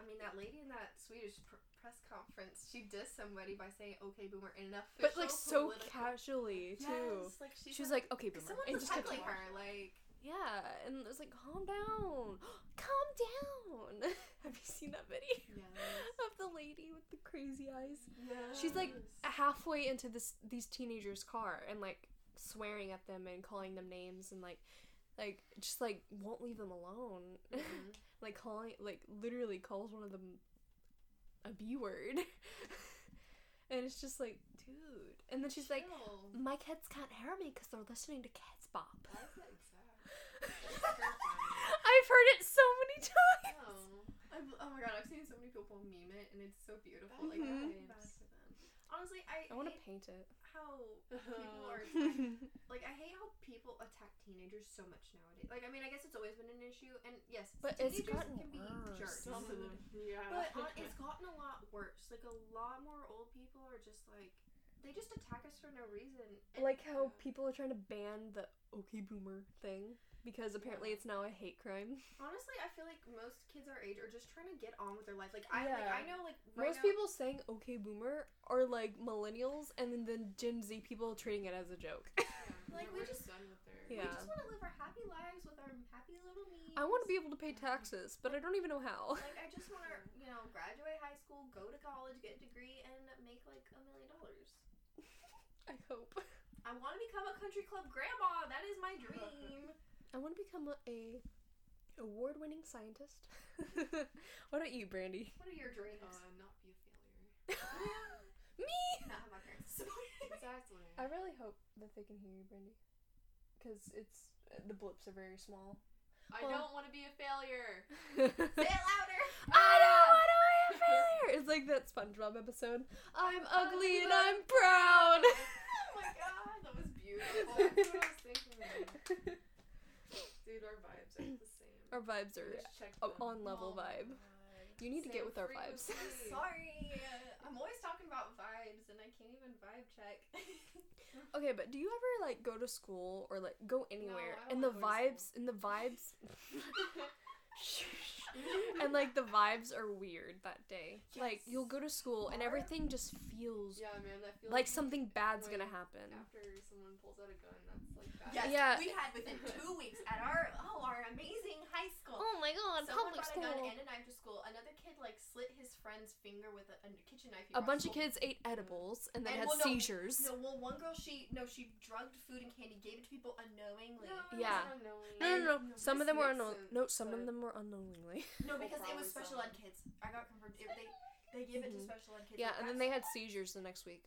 I mean that lady in that Swedish pr- press conference, she dissed somebody by saying "Okay, boomer" in an But like so political- casually too. Yes, like she She was like, okay, boomer. someone And was just kept heckling her, like. Yeah, and it was like, calm down. calm down. Have you seen that video Yes. of the lady with the crazy eyes? Yeah. She's like halfway into this these teenagers' car and like swearing at them and calling them names and like like just like won't leave them alone. Mhm. like calling like literally calls one of them a B word. and it's just like, dude. And then she's like, my kids can't hear me because they're listening to Kidz Bop. Why is that? I've heard it so many times. Oh. I've, oh my god, I've seen so many people meme it, and it's so beautiful. Mm-hmm. Bad Like, I feel bad. Honestly, I, I want to paint it. How people are like. I hate how people attack teenagers so much nowadays. Like, I mean, I guess it's always been an issue, and yes, But it's teenagers gotten can be worse. jerks. Some of them. Yeah. But on, it's gotten a lot worse. Like a lot more old people are just like they just attack us for no reason. And like how people are trying to ban the okay boomer thing because apparently it's now a hate crime. honestly, I feel like most kids our age are just trying to get on with their life. Like I, like I know, like right Most now, people saying okay boomer are like millennials and then, then Gen Z people treating it as a joke. Like, we're we just just- done with their. we just want to live our happy lives with our happy little me. I want to be able to pay taxes, but I don't even know how. Like I just want to, you know, graduate high school, go to college, get a degree, and make like a million dollars. I hope. I want to become a country club grandma. That is my dream. I want to become a, a award-winning scientist. what about you, Brandy? what are your dreams? Uh, not be a failure. Me. Not have my parents support. Exactly. I really hope that they can hear you, Brandy, because it's the blips are very small. I Well- don't want to be a failure. Say it louder. I don't want to be a failure. It's like that SpongeBob episode. I'm ugly and I'm proud. Oh my god, that was beautiful. That's what I was thinking. Dude, our vibes are the same. Our vibes are Just check a them. on level oh vibe. You need to get Same with our vibes. Sorry, I'm always talking about vibes, and I can't even vibe check. Okay, but do you ever like go to school or like go anywhere I and the wanna go to vibes and the vibes and like the vibes are weird that day. Like you'll go to school and everything just feels Yeah, man, that feels like something bad's gonna happen. after someone pulls out a gun. That's like bad. Yes, Yeah. we had within two weeks at our oh our amazing high school. Oh my god, Someone public brought school. a gun and a knife to school. Another kid like slit his friend's finger with a, a kitchen knife. A bunch of kids ate edibles and then And, had well, no, seizures. No, well, one girl she no she drugged food and candy, gave it to people unknowingly. No, it Yeah. wasn't unknowing. No, no, no. no, Some of them were makes unknown. No, some of them were unknowingly. No, because it was special some. ed kids. I got confirmed. It, they they give it to Mhm. special ed kids. Yeah, Like, and then they had seizures the next week.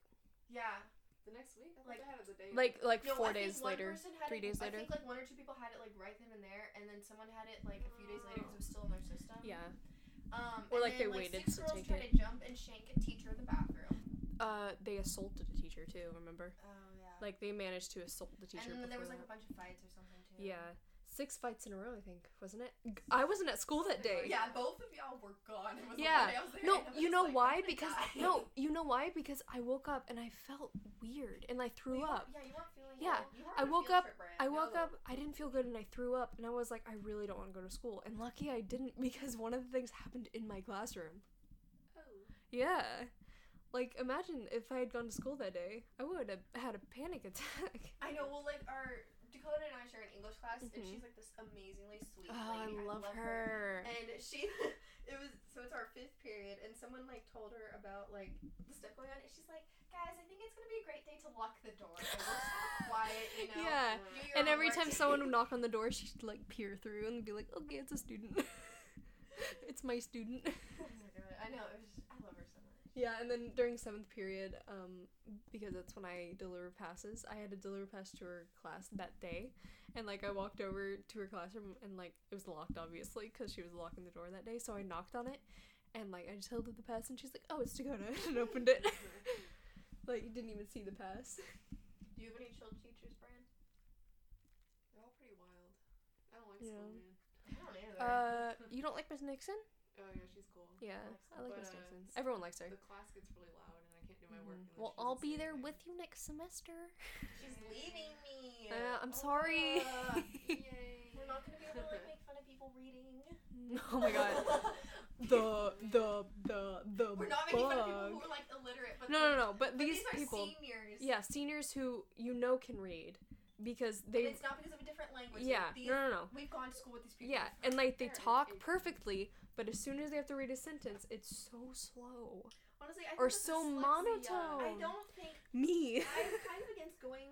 yeah. The next week, I Like- they had it the day. Like like No, four I days later. three it- days later. I think like one or two people had it like right then and there, and then someone had it like a few days later because it was still in their system. Yeah. Um, Or, and like, they then, waited six to girls take tried it. to jump and shank a teacher in the bathroom. Uh, they assaulted a teacher too. Remember? Oh yeah. Like they managed to assault the teacher. and then there was before like a bunch of fights or something too. yeah, six fights in a row. I think wasn't it? I wasn't at school that day. Yeah, both of y'all were gone. It was Yeah. one day I was there, No, you know like, why? Oh because die. no, you know why? Because I woke up and I felt weird and I threw weren't- up. Yeah, you weren't feeling. Yeah, I woke up- trip, I woke No. up, I didn't feel good and I threw up and I was like, I really don't want to go to school. And lucky I didn't because one of the things happened in my classroom. Oh. Yeah. Like imagine if I had gone to school that day, I would have had a panic attack. I know. Well, like our Dakota and I share an English class, and Mhm. she's like this amazingly sweet Oh, I lady. love her. And she, it was so it's our fifth period, and someone like told her about like the stuff going on, and she's like, "Guys, I think it's gonna be a great day to lock the door. And we're so quiet, you know. Yeah. And every homework." time someone would knock on the door, she'd like peer through and be like, "Okay, it's a student. it's my student." Oh my God, I know. It was. I love her so much. Yeah, and then during seventh period, um, because that's when I deliver passes, I had to deliver pass to her class that day, and like I walked over to her classroom and like it was locked obviously because she was locking the door that day, so I knocked on it, and like I just held up the pass and she's like, "Oh, it's Dakota," and opened it. like you didn't even see the pass. Do you have any chill teachers, Brand? They're all pretty wild. I don't like Yeah. school, man. I don't either. Uh, you don't like Miss Nixon? Oh yeah, she's cool. Yeah, I like But, Miss uh, Nixon. Everyone likes her. The class gets really loud, and I can't do my work. Mm-hmm. Well, I'll doesn't be there anything. with you next semester. She's leaving me. Uh, I'm sorry. Uh, Yay. we're not gonna be able to like make fun of people reading. oh my god. The the the the We're not making fun of people who are like illiterate, but No, no, no. But But these these, are people, seniors. yeah, seniors who you know can read because And they, it's not because of a different language. yeah, Like, these, no, no, no, We've gone to school with these people. yeah, and like they talk educated. perfectly, but as soon as they have to read a sentence, it's so slow. Honestly, I think or that's so dyslexia. monotone. I don't think Me. I'm kind of against going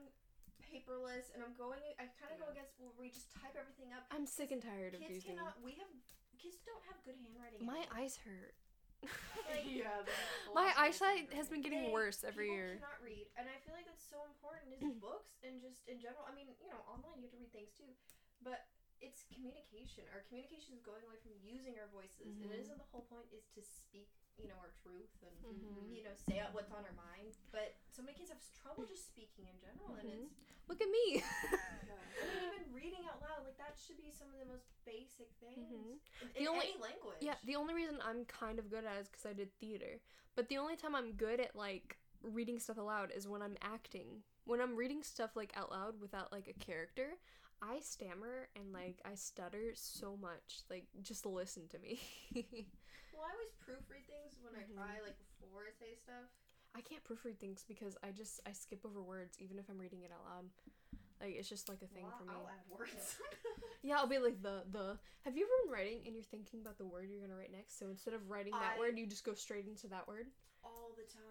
paperless, and I'm going. I kind of go against where we just type everything up. I'm sick and tired of Kids using. cannot. We have kids don't have good handwriting. My anymore. eyes hurt. Like, yeah. My last one was eyesight has been getting worse every year. cannot read, and I feel like that's so important. Is books and just in general. I mean, you know, online you have to read things too, but it's communication. Our communication is going away from using our voices, and Mhm. isn't the whole point is to speak, you know, our truth and Mhm. you know say out what's on our mind. But so many kids have trouble just speaking in general, and Mhm. it's Look at me. I mean, even reading out loud, like that should be some of the most basic things Mhm. in, The in only- any language. Yeah, the only reason I'm kind of good at it is because I did theater. But the only time I'm good at like reading stuff aloud is when I'm acting. When I'm reading stuff like out loud without like a character, I stammer and like I stutter so much. Like just listen to me. Well, I always proofread things when Mhm. I try, like before I say stuff. I can't proofread things because I just I skip over words even if I'm reading it out loud. Like it's just like a thing Well, for me. I'll add words. Yeah, I'll be like the the. Have you ever been writing and you're thinking about the word you're gonna write next? So instead of writing that I- word, you just go straight into that word. all the time.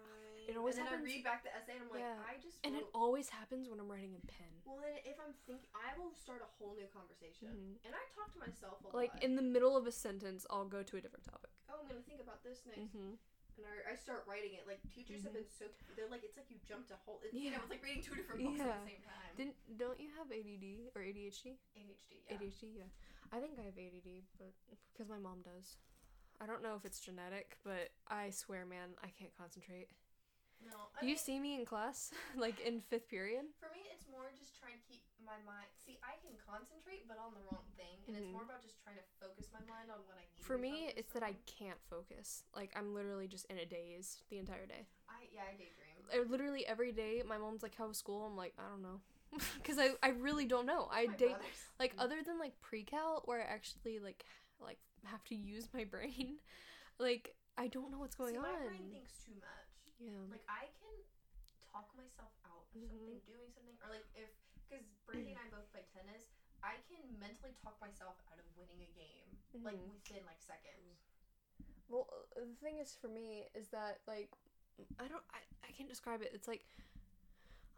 It always and then happens- I read back the essay and I'm like, Yeah. I just And it always happens when I'm writing in pen. Well, then if I'm thinking, I will start a whole new conversation, Mhm. and I talk to myself a Like lot. Like in the middle of a sentence, I'll go to a different topic. oh, I'm gonna think about this next, Mm-hmm. and I, I start writing it. Like teachers have Mhm. been so they're like it's like you jumped a whole. It's, You Yeah. know, it's like reading two different books at the same time. Didn't don't you have ADD or ADHD? ADHD. Yeah. ADHD, yeah. I think I have ADD, but because my mom does. I don't know if it's genetic, but I swear, man, I can't concentrate. No. I Do you mean, see me in class, like in fifth period? For me, it's more just trying to keep my mind. See, I can concentrate, but on the wrong thing, and it's Mhm. more about just trying to focus my mind on what I need. For me, it's that I can't focus. Like I'm literally just in a daze the entire day. I yeah, I daydream. I, literally every day, my mom's like, "How was school?" I'm like, "I don't know," because I I really don't know. I My day brothers. like other than like pre-cal where I actually like like have to use my brain. like I don't know what's going See, on. My brain thinks too much. Yeah. Like I can talk myself out of Mhm. something, doing something, or like if because Brandy and I both play tennis, I can mentally talk myself out of winning a game like Mhm. within like seconds. Well, uh, the thing is for me is that like I don't I, I can't describe it. It's like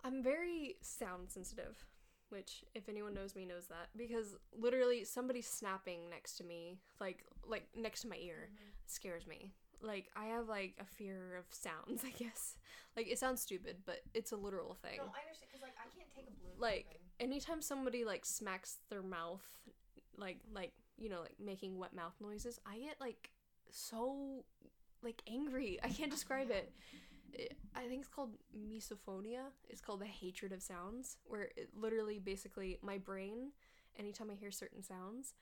I'm very sound sensitive, which if anyone knows me knows that because literally somebody snapping next to me, like like next to my ear, scares me. Like I have like a fear of sounds, I guess. Like it sounds stupid, but it's a literal thing. No, I understand because like I can't take a balloon. Like, anytime somebody like smacks their mouth like like you know like making wet mouth noises i get like so like angry i can't describe it. it i think it's called misophonia it's called the hatred of sounds where it literally basically my brain anytime i hear certain sounds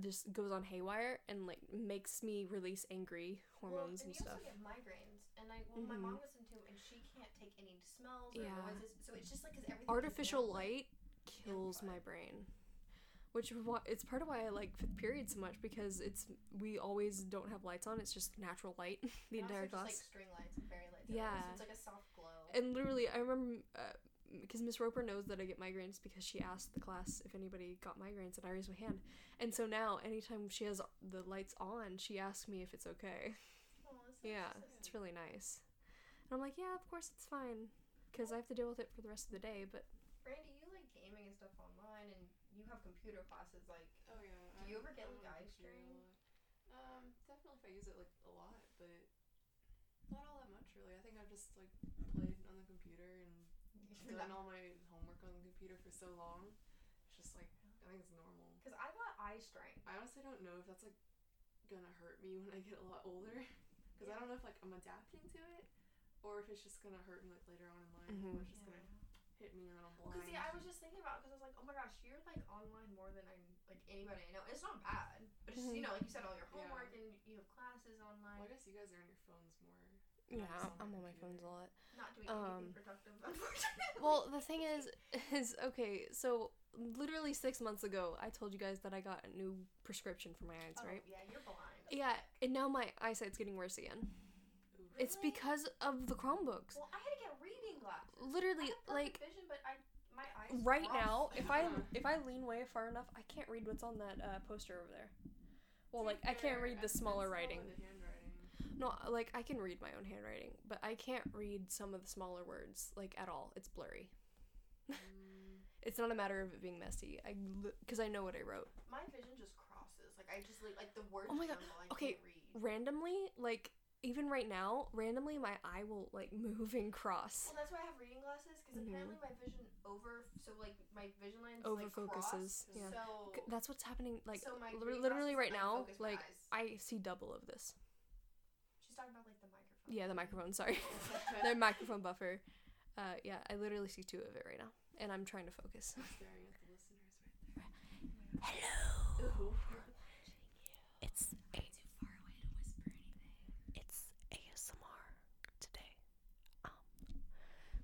just goes on haywire and like makes me release angry hormones well, and you stuff also get migraines, and I well, my Mhm. mom listens to, and she can't take any smells or Yeah. noises, so it's just like because everything. artificial light kills my brain which it's part of why i like fifth period so much because it's we always don't have lights on it's just natural light the And entire just, class like string lights and fairy lights. Yeah. so it's like a soft glow. and literally i remember because miss roper knows that i get migraines because she asked the class if anybody got migraines and i raised my hand and so now anytime she has the lights on she asks me if it's okay Oh, that's so yeah it's really nice and i'm like yeah of course it's fine because i have to deal with it for the rest of the day but Brandy, you like gaming and stuff online, and you have computer classes. Like, Oh yeah. Do you I'm- ever get, I'm like, on eye the computer a strain? Um, definitely if I use it like a lot, but not all that much really. I think I've just like played on the computer and done all my homework on the computer for so long. It's just like I think it's normal. because I got eye strain. I honestly don't know if that's like gonna hurt me when I get a lot older, because I don't know if like I'm adapting to it, or if it's just gonna hurt me like later on in life, Mhm. or it's just gonna hit me and then I'm blind. Because yeah, I was just thinking about because I was like, oh my gosh, you're like online more than I like anybody I know. It's not bad, but it's just, you Mhm. know, like you said, all your Yeah. homework and you have classes online. Well, I guess you guys are on your phones more. yeah i'm on my phones a lot not doing um, anything productive, unfortunately. Well, the thing is, is okay. So literally six months ago, I told you guys that I got a new prescription for my eyes, oh, right? Yeah, you're blind. Yeah, and now my eyesight's getting worse again. Oof. It's because of the Chromebooks. Well, I had to get reading glasses. Literally, like vision, but I my eyes. right now, if I if I lean way far enough, I can't read what's on that uh, poster over there. Well, like I can't read the smaller writing. Smaller, the handwriting. No, like I can read my own handwriting, but I can't read some of the smaller words like at all. It's blurry. Mm, It's not a matter of it being messy. I because I know what I wrote. my vision just crosses. Like I just like, like the words. Oh my God, jumble, I okay, can't read. randomly, like even right now, randomly my eye will like move and cross. Well, that's why I have reading glasses because Mhm. apparently my vision over. So like my vision lines Over like, focuses. cross, Yeah. So That's what's happening. Like so my literally right now, like eyes. I see double of this. She's talking about like the microphone. Yeah, the microphone. Sorry, the microphone buffer. Uh, yeah, I literally see two of it right now, and I'm trying to focus. staring at the listeners right Hello. Ooh. It's a too far away to whisper anything. It's ASMR today. Um,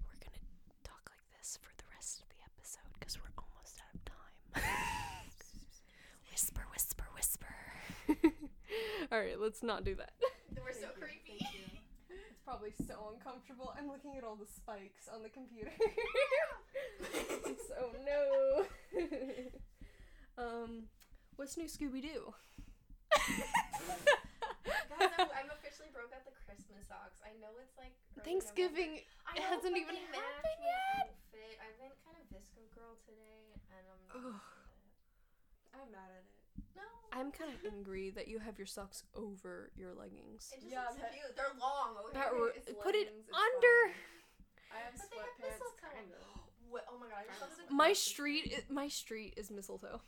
we're gonna talk like this for the rest of the episode because we're almost out of time. whisper, whisper, whisper. All right, let's not do that. They were so Thank you, creepy. thank you. It's probably so uncomfortable. I'm looking at all the spikes on the computer. so no. um, what's new, Scooby Doo? Guys, I'm, I'm officially broke out the Christmas socks. I know it's like Thanksgiving. I it know, hasn't even they match happened yet. Outfit. I went kind of VSCO girl today, and I'm. Ugh. I'm mad at it. No. I'm kind of angry that you have your socks over your leggings. It just Yeah, looks that- cute. They're long. Okay. That r- put it leggings, it's under. fine. I have But they have sweatpants, mistletoe. kind of. What? Oh my god! I just thought My to street, me. is, my street is mistletoe.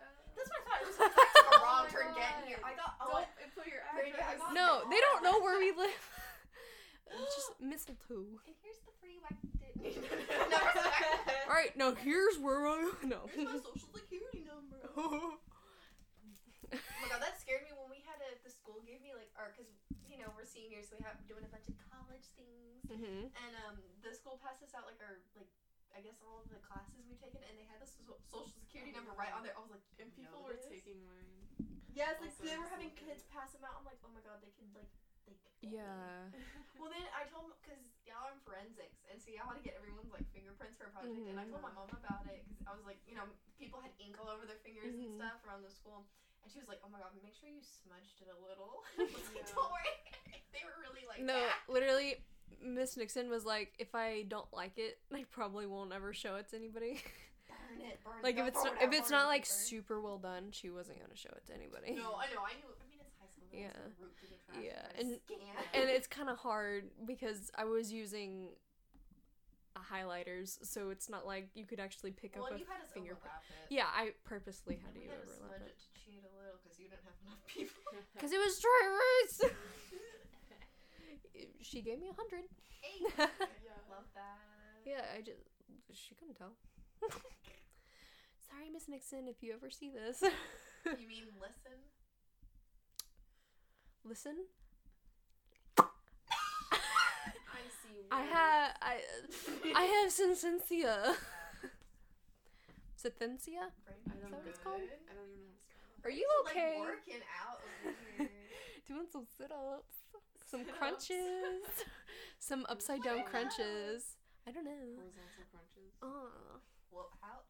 Uh, That's what I thought. It was like a wrong Oh turn getting here. I got. Oh, Don't put your Brady, I address. got- No, no. they don't know where we live. it's just mistletoe. and here's the free whack. Oh, Never said that. All right, now here's where I no. Here's my social security number. Oh my god, that scared me when we had a. The school gave me like, or because you know we're seniors, so we have doing a bunch of college things, mm-hmm. and um, the school passed us out like our like. I guess all of the classes we've taken, and they had this social security number right on there. I was like, And people were taking mine. Yeah, it's like Also they were having kids pass them out. I'm like, oh my god, they could like they. Yeah. Well, then I told them, because y'all are in forensics, and so y'all want to get everyone's like fingerprints for a project. And I told my mom about it because I was like, you know, people had ink all over their fingers and Mhm. stuff around the school, and she was like, oh my god, make sure you smudged it a little. Like, Yeah. don't worry. they were really like No, that. literally, Miss Nixon was like, if I don't like it, I probably won't ever show it to anybody. Burn it, burn like if it's not, if it's not like burn super well done, she wasn't gonna show it to anybody. No, I know. I knew. I mean, it's high school. Yeah. one's gonna root through the trash Yeah, and, and- scan. and it's kind of hard because I was using uh, highlighters, so it's not like you could actually pick well, up a you had us fingerprint. Yeah, I purposely had And to we use had to overlap it it a little because you didn't have enough people. because it was dry erase. she gave me a hundred. yeah. love that. Yeah, I just she couldn't tell. Sorry, Miss Nixon, if you ever see this. You mean listen? Listen, I see. I have I I have Synthencia. Synthencia? I Is don't that what it's called? I don't even know Are you Like, okay? working out. Doing some sit ups, some Sit-ups. crunches, some upside down crunches. I don't know. Horizontal crunches. Oh, well, how?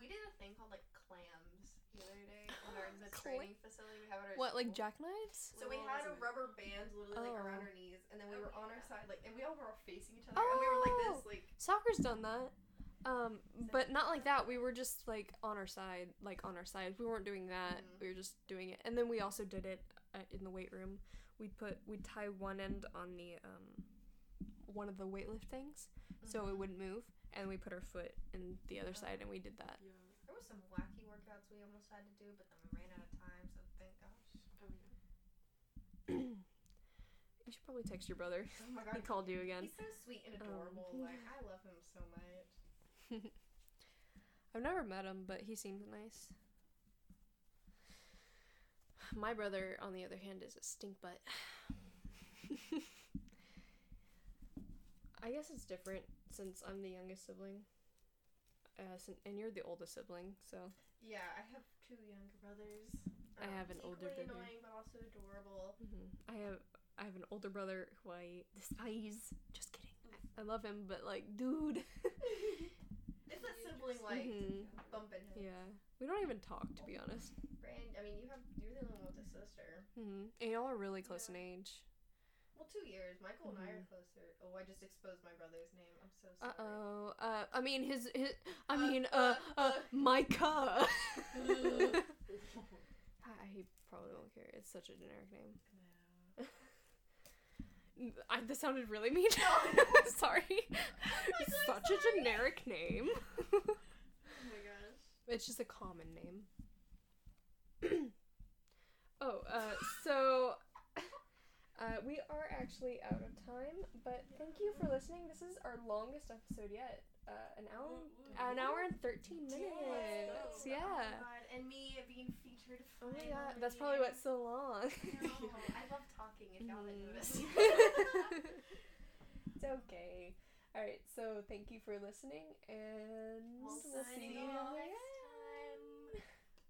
We did a thing called like clams the other day in our the training facility we have at our what like jackknives? So we had a rubber band literally like around Oh. our knees, and then we Oh, were on our side, like, and we all were all facing each other, and we were like oh. this, Oh. like. Soccer's done that. Um, but not like that. We were just like on our side, like on our side. We weren't doing that. Mhm. We were just doing it. And then we also did it uh, in the weight room. We'd put we'd tie one end on the um one of the weightlift things so it Mhm. wouldn't move, and we put our foot in the other side and we did that. Yeah. There was some wacky workouts we almost had to do, but then we ran out of time, so thank gosh. Oh yeah. You should probably text your brother. Oh my He called you again. He's so sweet and Um, adorable. like I love him so much. I've never met him, but he seems nice. My brother, on the other hand, is a stink butt. I guess it's different since I'm the youngest sibling. Uh, sin- and you're the oldest sibling, so Yeah, I have two younger brothers. I have an older equally brother. annoying, but also adorable. mhm. I have I have an older brother who I despise. Just kidding. I, I love him, but like, dude. It's that sibling like Mhm. bumping him. Yeah, we don't even talk to be honest. Brand, I mean, you have you're the only one with a sister. hmm And y'all are really close in age. Well, two years. Michael and I are Mhm. closer. Oh, I just exposed my brother's name. I'm so sorry. Uh sorry. oh. Uh, I mean his his. I Uh, mean uh uh, uh uh. Micah. I, he probably won't care. It's such a generic name. I, this sounded really mean. sorry. It's so such a generic name. Oh my gosh. it's just a common name. oh, uh, so uh, we are actually out of time, but thank you for listening. This is our longest episode yet. Uh, an hour, an hour and thirteen minutes. Oh Yeah. my god. And me being featured. Oh my god, that's probably what's so long. No, I love talking. If y'all didn't Mhm. notice. it's okay. All right, so thank you for listening, and We'll we'll see you off.